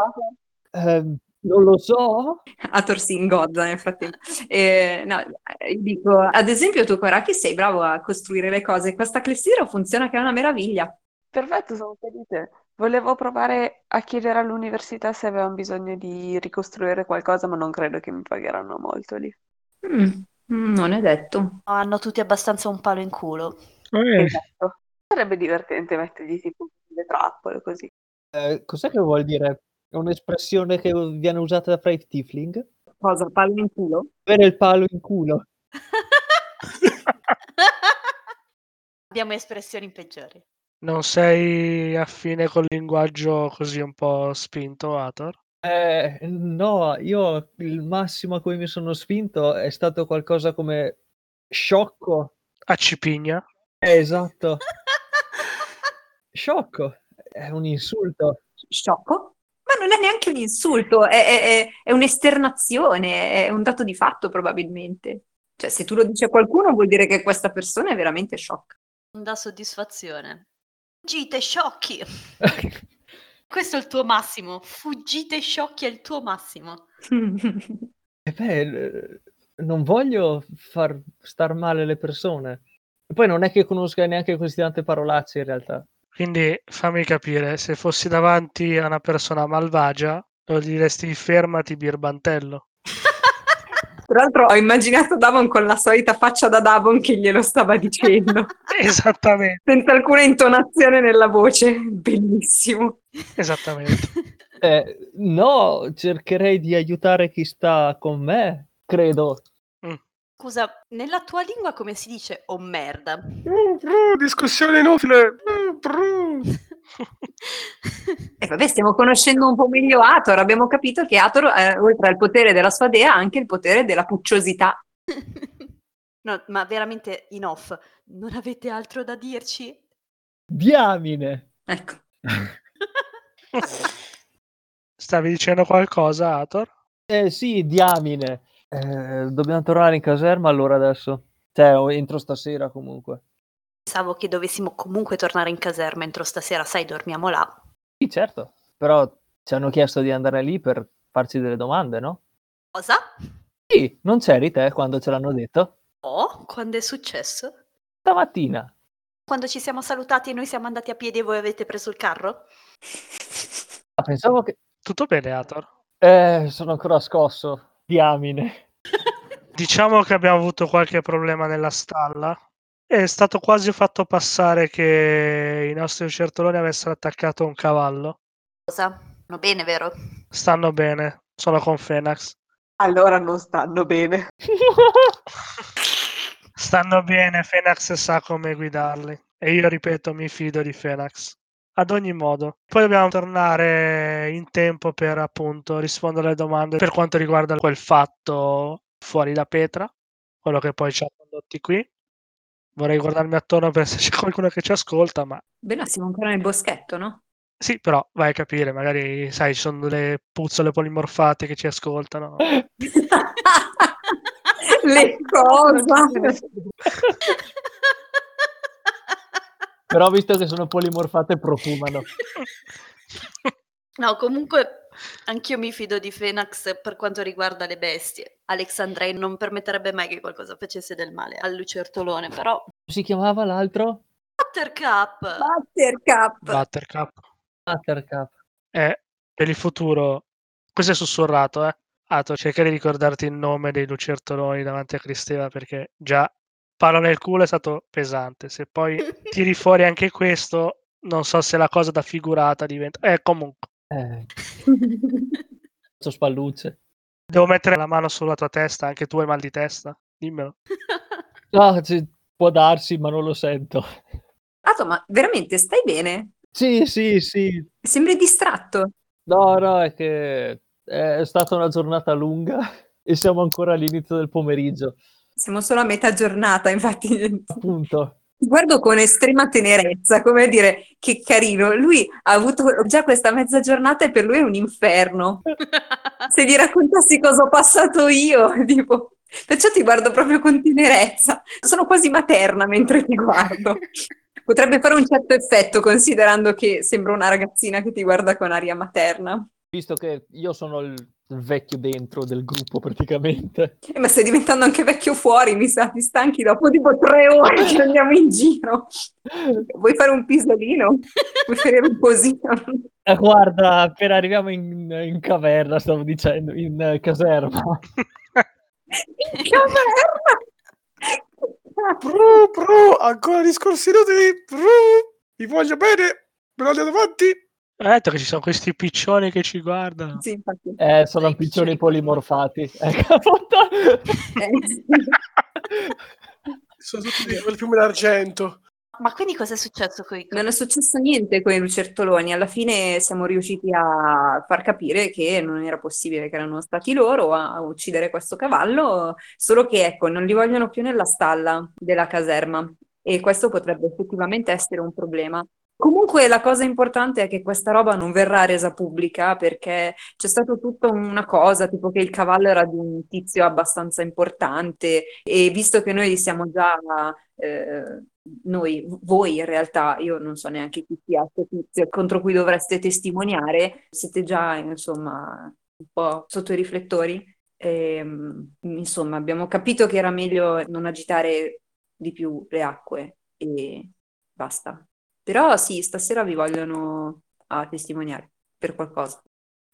Ehm, non lo so. Hathor si ingozza nel frattempo. Eh, no, eh, dico, ad esempio tu Koraki sei bravo a costruire le cose. Questa clessidra funziona che è una meraviglia. Perfetto, sono felice. Volevo provare a chiedere all'università se avevano bisogno di ricostruire qualcosa, ma non credo che mi pagheranno molto lì. Mm, non è detto. Hanno tutti abbastanza un palo in culo. Eh, Esatto. Sarebbe divertente mettergli tipo le trappole così. Eh, cos'è che vuol dire? È un'espressione che viene usata da Brave Tiefling? Cosa? Pallo in culo? Avere il palo in culo. Abbiamo espressioni peggiori. non sei affine col linguaggio così un po' spinto, Ator? Eh, no, io il massimo a cui mi sono spinto è stato qualcosa come sciocco. A Cipigna? Eh, esatto, sciocco. È un insulto. Sciocco? Ma non è neanche un insulto, è, è- è- un'esternazione, è un dato di fatto probabilmente. Cioè, se tu lo dici a qualcuno vuol dire che questa persona è veramente sciocca. Non dà soddisfazione. Fuggite sciocchi! Questo è il tuo massimo. Fuggite sciocchi è il tuo massimo. E beh, eh, non voglio far star male le persone. E poi non è che conosca neanche queste tante parolacce in realtà. Quindi fammi capire, se fossi davanti a una persona malvagia, lo diresti fermati birbantello. Tra l'altro ho immaginato Davon con la solita faccia da Davon che glielo stava dicendo, Esattamente, senza alcuna intonazione nella voce. Bellissimo. esattamente. Eh, no, cercherei di aiutare chi sta con me, credo. Scusa, nella tua lingua come si dice oh merda? discussione inutile. Mm, brr. E vabbè, stiamo conoscendo un po' meglio Ator. Abbiamo capito che Ator, eh, oltre al potere della sua dea, ha anche il potere della pucciosità. No, ma veramente in off, non avete altro da dirci? Diamine! Ecco. Stavi dicendo qualcosa, Ator? Eh sì, diamine. Eh, dobbiamo tornare in caserma allora adesso. Cioè, o entro stasera comunque. Pensavo che dovessimo comunque tornare in caserma entro stasera, sai, dormiamo là. Sì, certo. Però ci hanno chiesto di andare lì per farci delle domande, no? Cosa? Sì, non c'eri te quando ce l'hanno detto? Oh, quando è successo? Stamattina. Quando ci siamo salutati e noi siamo andati a piedi e voi avete preso il carro? Ah, pensavo che... Tutto bene, Ator? Eh, sono ancora scosso. Diamine. Diciamo che abbiamo avuto qualche problema nella stalla. È stato quasi fatto passare che i nostri lucertoloni avessero attaccato un cavallo. Cosa? No, bene, vero? Stanno bene, sono con Fenax. Allora non stanno bene. Stanno bene, Fenax sa come guidarli. E io ripeto, mi fido di Fenax. Ad ogni modo, poi dobbiamo tornare in tempo per appunto rispondere alle domande per quanto riguarda quel fatto fuori da Petra, quello che poi ci ha condotti qui. Vorrei guardarmi attorno per se c'è qualcuno che ci ascolta, ma siamo ancora nel boschetto, no? sì, però vai a capire, magari sai, ci sono delle puzzole polimorfate che ci ascoltano. Le cose. Però visto che sono polimorfate profumano. No, comunque anch'io mi fido di Fenax per quanto riguarda le bestie. Alexandrei non permetterebbe mai che qualcosa facesse del male al lucertolone, però Si chiamava l'altro? Buttercup! Buttercup. Buttercup. Buttercup. E per il futuro, questo è sussurrato, eh. Ato, cerca di ricordarti il nome dei lucertoloni davanti a Cristeva perché già palo nel culo è stato pesante. Se poi tiri fuori anche questo, non so se la cosa da figurata diventa. Eh, comunque, Eh, so spallucce. devo mettere la mano sulla tua testa, anche tu hai mal di testa? Dimmelo. Ah, ci- può darsi, ma non lo sento. Ato, ma veramente stai bene? Sì, sì, sì. Sembri distratto. No, no, è che è stata una giornata lunga e siamo ancora all'inizio del pomeriggio. Siamo solo a metà giornata, infatti. Appunto. Ti guardo con estrema tenerezza, come a dire che carino. Lui ha avuto già questa mezza giornata e per lui è un inferno. Se gli raccontassi cosa ho passato io, tipo. Perciò ti guardo proprio con tenerezza. Sono quasi materna mentre ti guardo. Potrebbe fare un certo effetto considerando che sembra una ragazzina che ti guarda con aria materna. Visto che io sono il vecchio dentro del gruppo praticamente. Eh, ma stai diventando anche vecchio fuori, mi sa, ti stanchi dopo tipo tre ore che andiamo in giro. Vuoi fare un pisolino? Vuoi fare un posino? Eh, guarda, appena arriviamo in, in caverna, stavo dicendo, in eh, caserma. In caverna! Bru, bru, ancora discorsi inutili. Bru, vi voglio bene. Me lo andiamo avanti. Ho detto che ci sono questi piccioni che ci guardano. Sì, infatti. Eh, sono Dai, piccioni piccioni polimorfati. Ecco. Eh. Sono tutti di quel fiume d'argento. Ma quindi cosa è successo con i Non è successo niente con i lucertoloni, alla fine siamo riusciti a far capire che non era possibile che erano stati loro a uccidere questo cavallo, solo che ecco, non li vogliono più nella stalla della caserma e questo potrebbe effettivamente essere un problema. Comunque la cosa importante è che questa roba non verrà resa pubblica perché c'è stata tutta una cosa, tipo che il cavallo era di un tizio abbastanza importante e visto che noi siamo già, eh, noi, voi in realtà, io non so neanche chi sia questo tizio contro cui dovreste testimoniare, siete già insomma un po' sotto i riflettori. Ehm, insomma, abbiamo capito che era meglio non agitare di più le acque e basta. Però sì, stasera vi vogliono a testimoniare per qualcosa.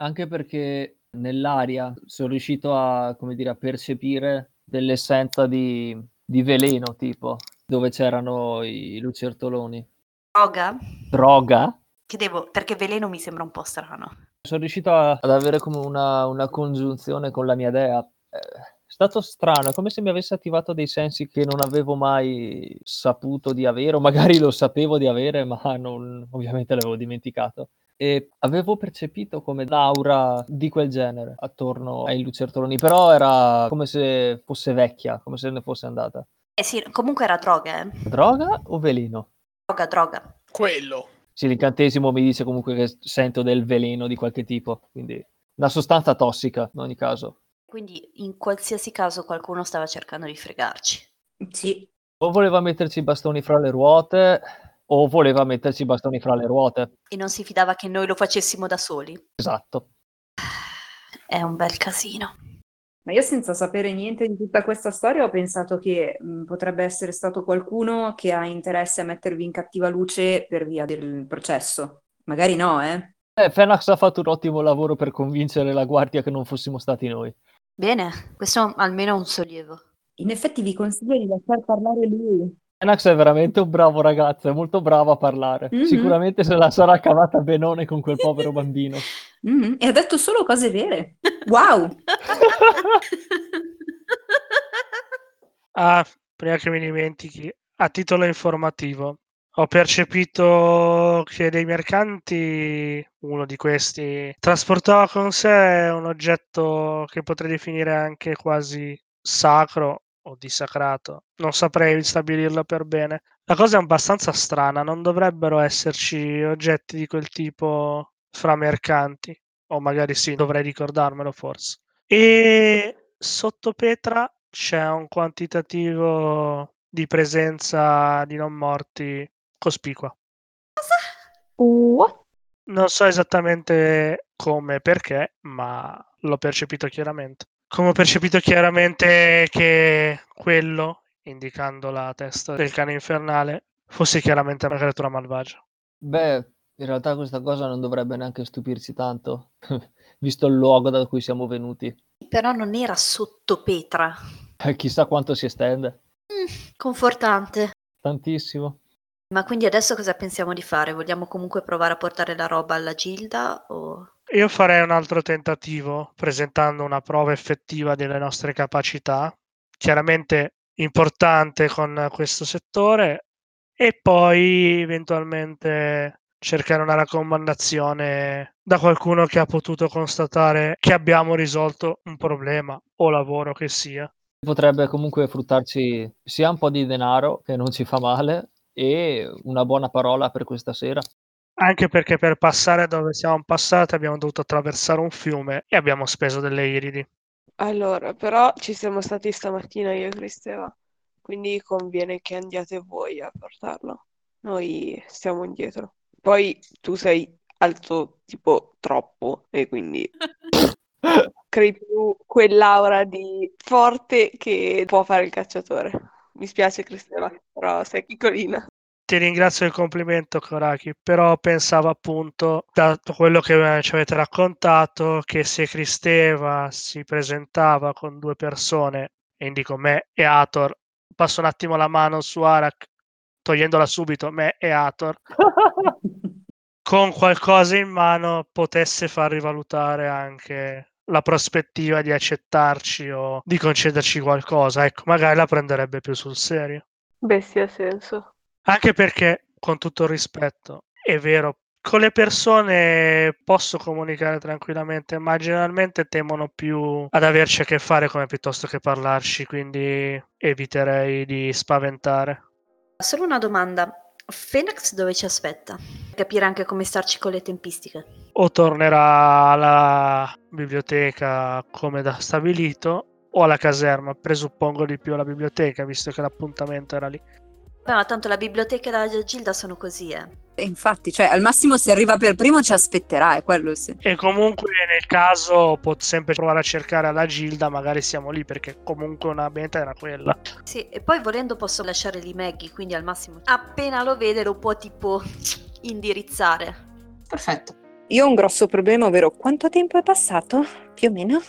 Anche perché nell'aria sono riuscito a, come dire, a percepire dell'essenza di, di veleno, tipo, dove c'erano i lucertoloni. droga? Droga? Che devo, perché veleno mi sembra un po' strano. Sono riuscito a- ad avere come una, una congiunzione con la mia dea. Eh, stato strano, è come se mi avesse attivato dei sensi che non avevo mai saputo di avere, o magari lo sapevo di avere, ma non- ovviamente l'avevo dimenticato. E avevo percepito come l'aura di quel genere attorno ai lucertoloni, però era come se fosse vecchia, come se ne fosse andata. Eh sì, comunque era droga, eh. Droga o veleno? Droga, droga. Quello. Sì, l'incantesimo mi dice comunque che sento del veleno di qualche tipo, quindi una sostanza tossica in ogni caso. Quindi in qualsiasi caso qualcuno stava cercando di fregarci. Sì, O voleva metterci i bastoni fra le ruote, o voleva metterci i bastoni fra le ruote. E non si fidava che noi lo facessimo da soli. Esatto. È un bel casino. ma io senza sapere niente di tutta questa storia ho pensato che mh, potrebbe essere stato qualcuno che ha interesse a mettervi in cattiva luce per via del processo. Magari no, eh? Eh, Fenax ha fatto un ottimo lavoro per convincere la guardia che non fossimo stati noi. Bene, questo almeno è un sollievo. In effetti vi consiglio di lasciar parlare lui. Fenax è veramente un bravo ragazzo, è molto bravo a parlare. Mhm. Sicuramente se la sarà cavata benone con quel povero bambino. Mhm, E ha detto solo cose vere. Wow! Ah, prima che mi dimentichi, a titolo informativo, ho percepito che dei mercanti, uno di questi, trasportava con sé un oggetto che potrei definire anche quasi sacro o dissacrato. Non saprei stabilirlo per bene. La cosa è abbastanza strana, non dovrebbero esserci oggetti di quel tipo fra mercanti, o magari sì, dovrei ricordarmelo forse. E sotto Petra c'è un quantitativo di presenza di non morti cospicua. Non so esattamente come e perché, ma l'ho percepito chiaramente. Come ho percepito chiaramente che quello, indicando la testa del cane infernale, fosse chiaramente una creatura malvagia. Beh, in realtà questa cosa non dovrebbe neanche stupirci tanto, visto il luogo da cui siamo venuti. Però non era sotto Petra. Eh, Chissà quanto si estende. Mm, confortante. Tantissimo. Ma quindi adesso cosa pensiamo di fare? Vogliamo comunque provare a portare la roba alla Gilda o... Io farei un altro tentativo presentando una prova effettiva delle nostre capacità, chiaramente importante con questo settore, e poi eventualmente cercare una raccomandazione da qualcuno che ha potuto constatare che abbiamo risolto un problema o lavoro che sia. Potrebbe comunque fruttarci sia un po' di denaro, che non ci fa male, e una buona parola per questa sera. Anche perché per passare dove siamo passati abbiamo dovuto attraversare un fiume e abbiamo speso delle iridi. Allora, però ci siamo stati stamattina io e Cristeva, quindi conviene che andiate voi a portarlo. Noi stiamo indietro. Poi tu sei alto tipo troppo e quindi crei più quell'aura di forte che può fare il cacciatore. Mi spiace Cristeva, però sei piccolina. Ti ringrazio del complimento, Koraki, però pensavo appunto, dato quello che ci avete raccontato, che se Cristeva si presentava con due persone, e indico me e Ator, passo un attimo la mano su Arak, togliendola subito, me e Ator, con qualcosa in mano potesse far rivalutare anche la prospettiva di accettarci o di concederci qualcosa. Ecco, magari la prenderebbe più sul serio. Beh, sì, ha senso. Anche perché, con tutto il rispetto, è vero, con le persone posso comunicare tranquillamente, ma generalmente temono più ad averci a che fare come piuttosto che parlarci, quindi eviterei di spaventare. Solo una domanda. Phoenix dove ci aspetta? Capire anche come starci con le tempistiche. O tornerà alla biblioteca come da stabilito o alla caserma, presuppongo di più alla biblioteca, visto che l'appuntamento era lì. Beh, ma tanto la biblioteca e la Gilda sono così, eh. E infatti, cioè, al massimo se arriva per primo ci aspetterà, è quello sì. E comunque nel caso può sempre provare a cercare alla Gilda, magari siamo lì perché comunque una meta era quella. Sì, e poi volendo posso lasciare lì Maggie, quindi al massimo appena lo vede lo può tipo indirizzare. Perfetto. Io ho un grosso problema, ovvero quanto tempo è passato, più o meno?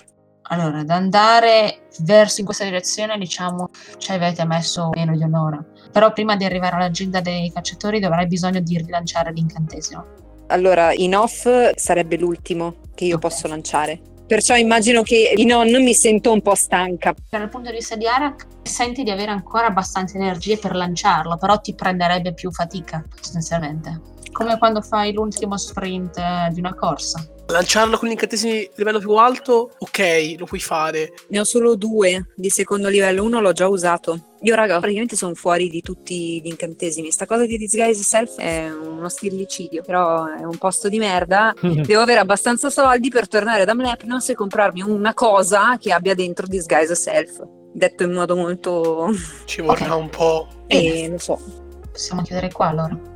Allora, ad andare verso in questa direzione, diciamo, ci avete messo meno di un'ora. Però prima di arrivare alla gilda dei cacciatori dovrai bisogno di rilanciare l'incantesimo. Allora, in off sarebbe l'ultimo che io Ok. posso lanciare. Perciò immagino che in on mi sento un po' stanca. Dal punto di vista di Arak, senti di avere ancora abbastanza energie per lanciarlo, però ti prenderebbe più fatica, sostanzialmente. Come quando fai l'ultimo sprint eh, di una corsa. Lanciarlo con gli incantesimi livello più alto, ok, lo puoi fare. Ne ho solo due di secondo livello, uno l'ho già usato. Io raga, praticamente sono fuori di tutti gli incantesimi. Sta cosa di Disguise Self è uno stillicidio, però è un posto di merda. Devo avere abbastanza soldi per tornare da Mlepnos e comprarmi una cosa che abbia dentro Disguise Self. Detto in modo molto... Ci vorrà un po'. Eh, lo so. Possiamo chiudere qua allora.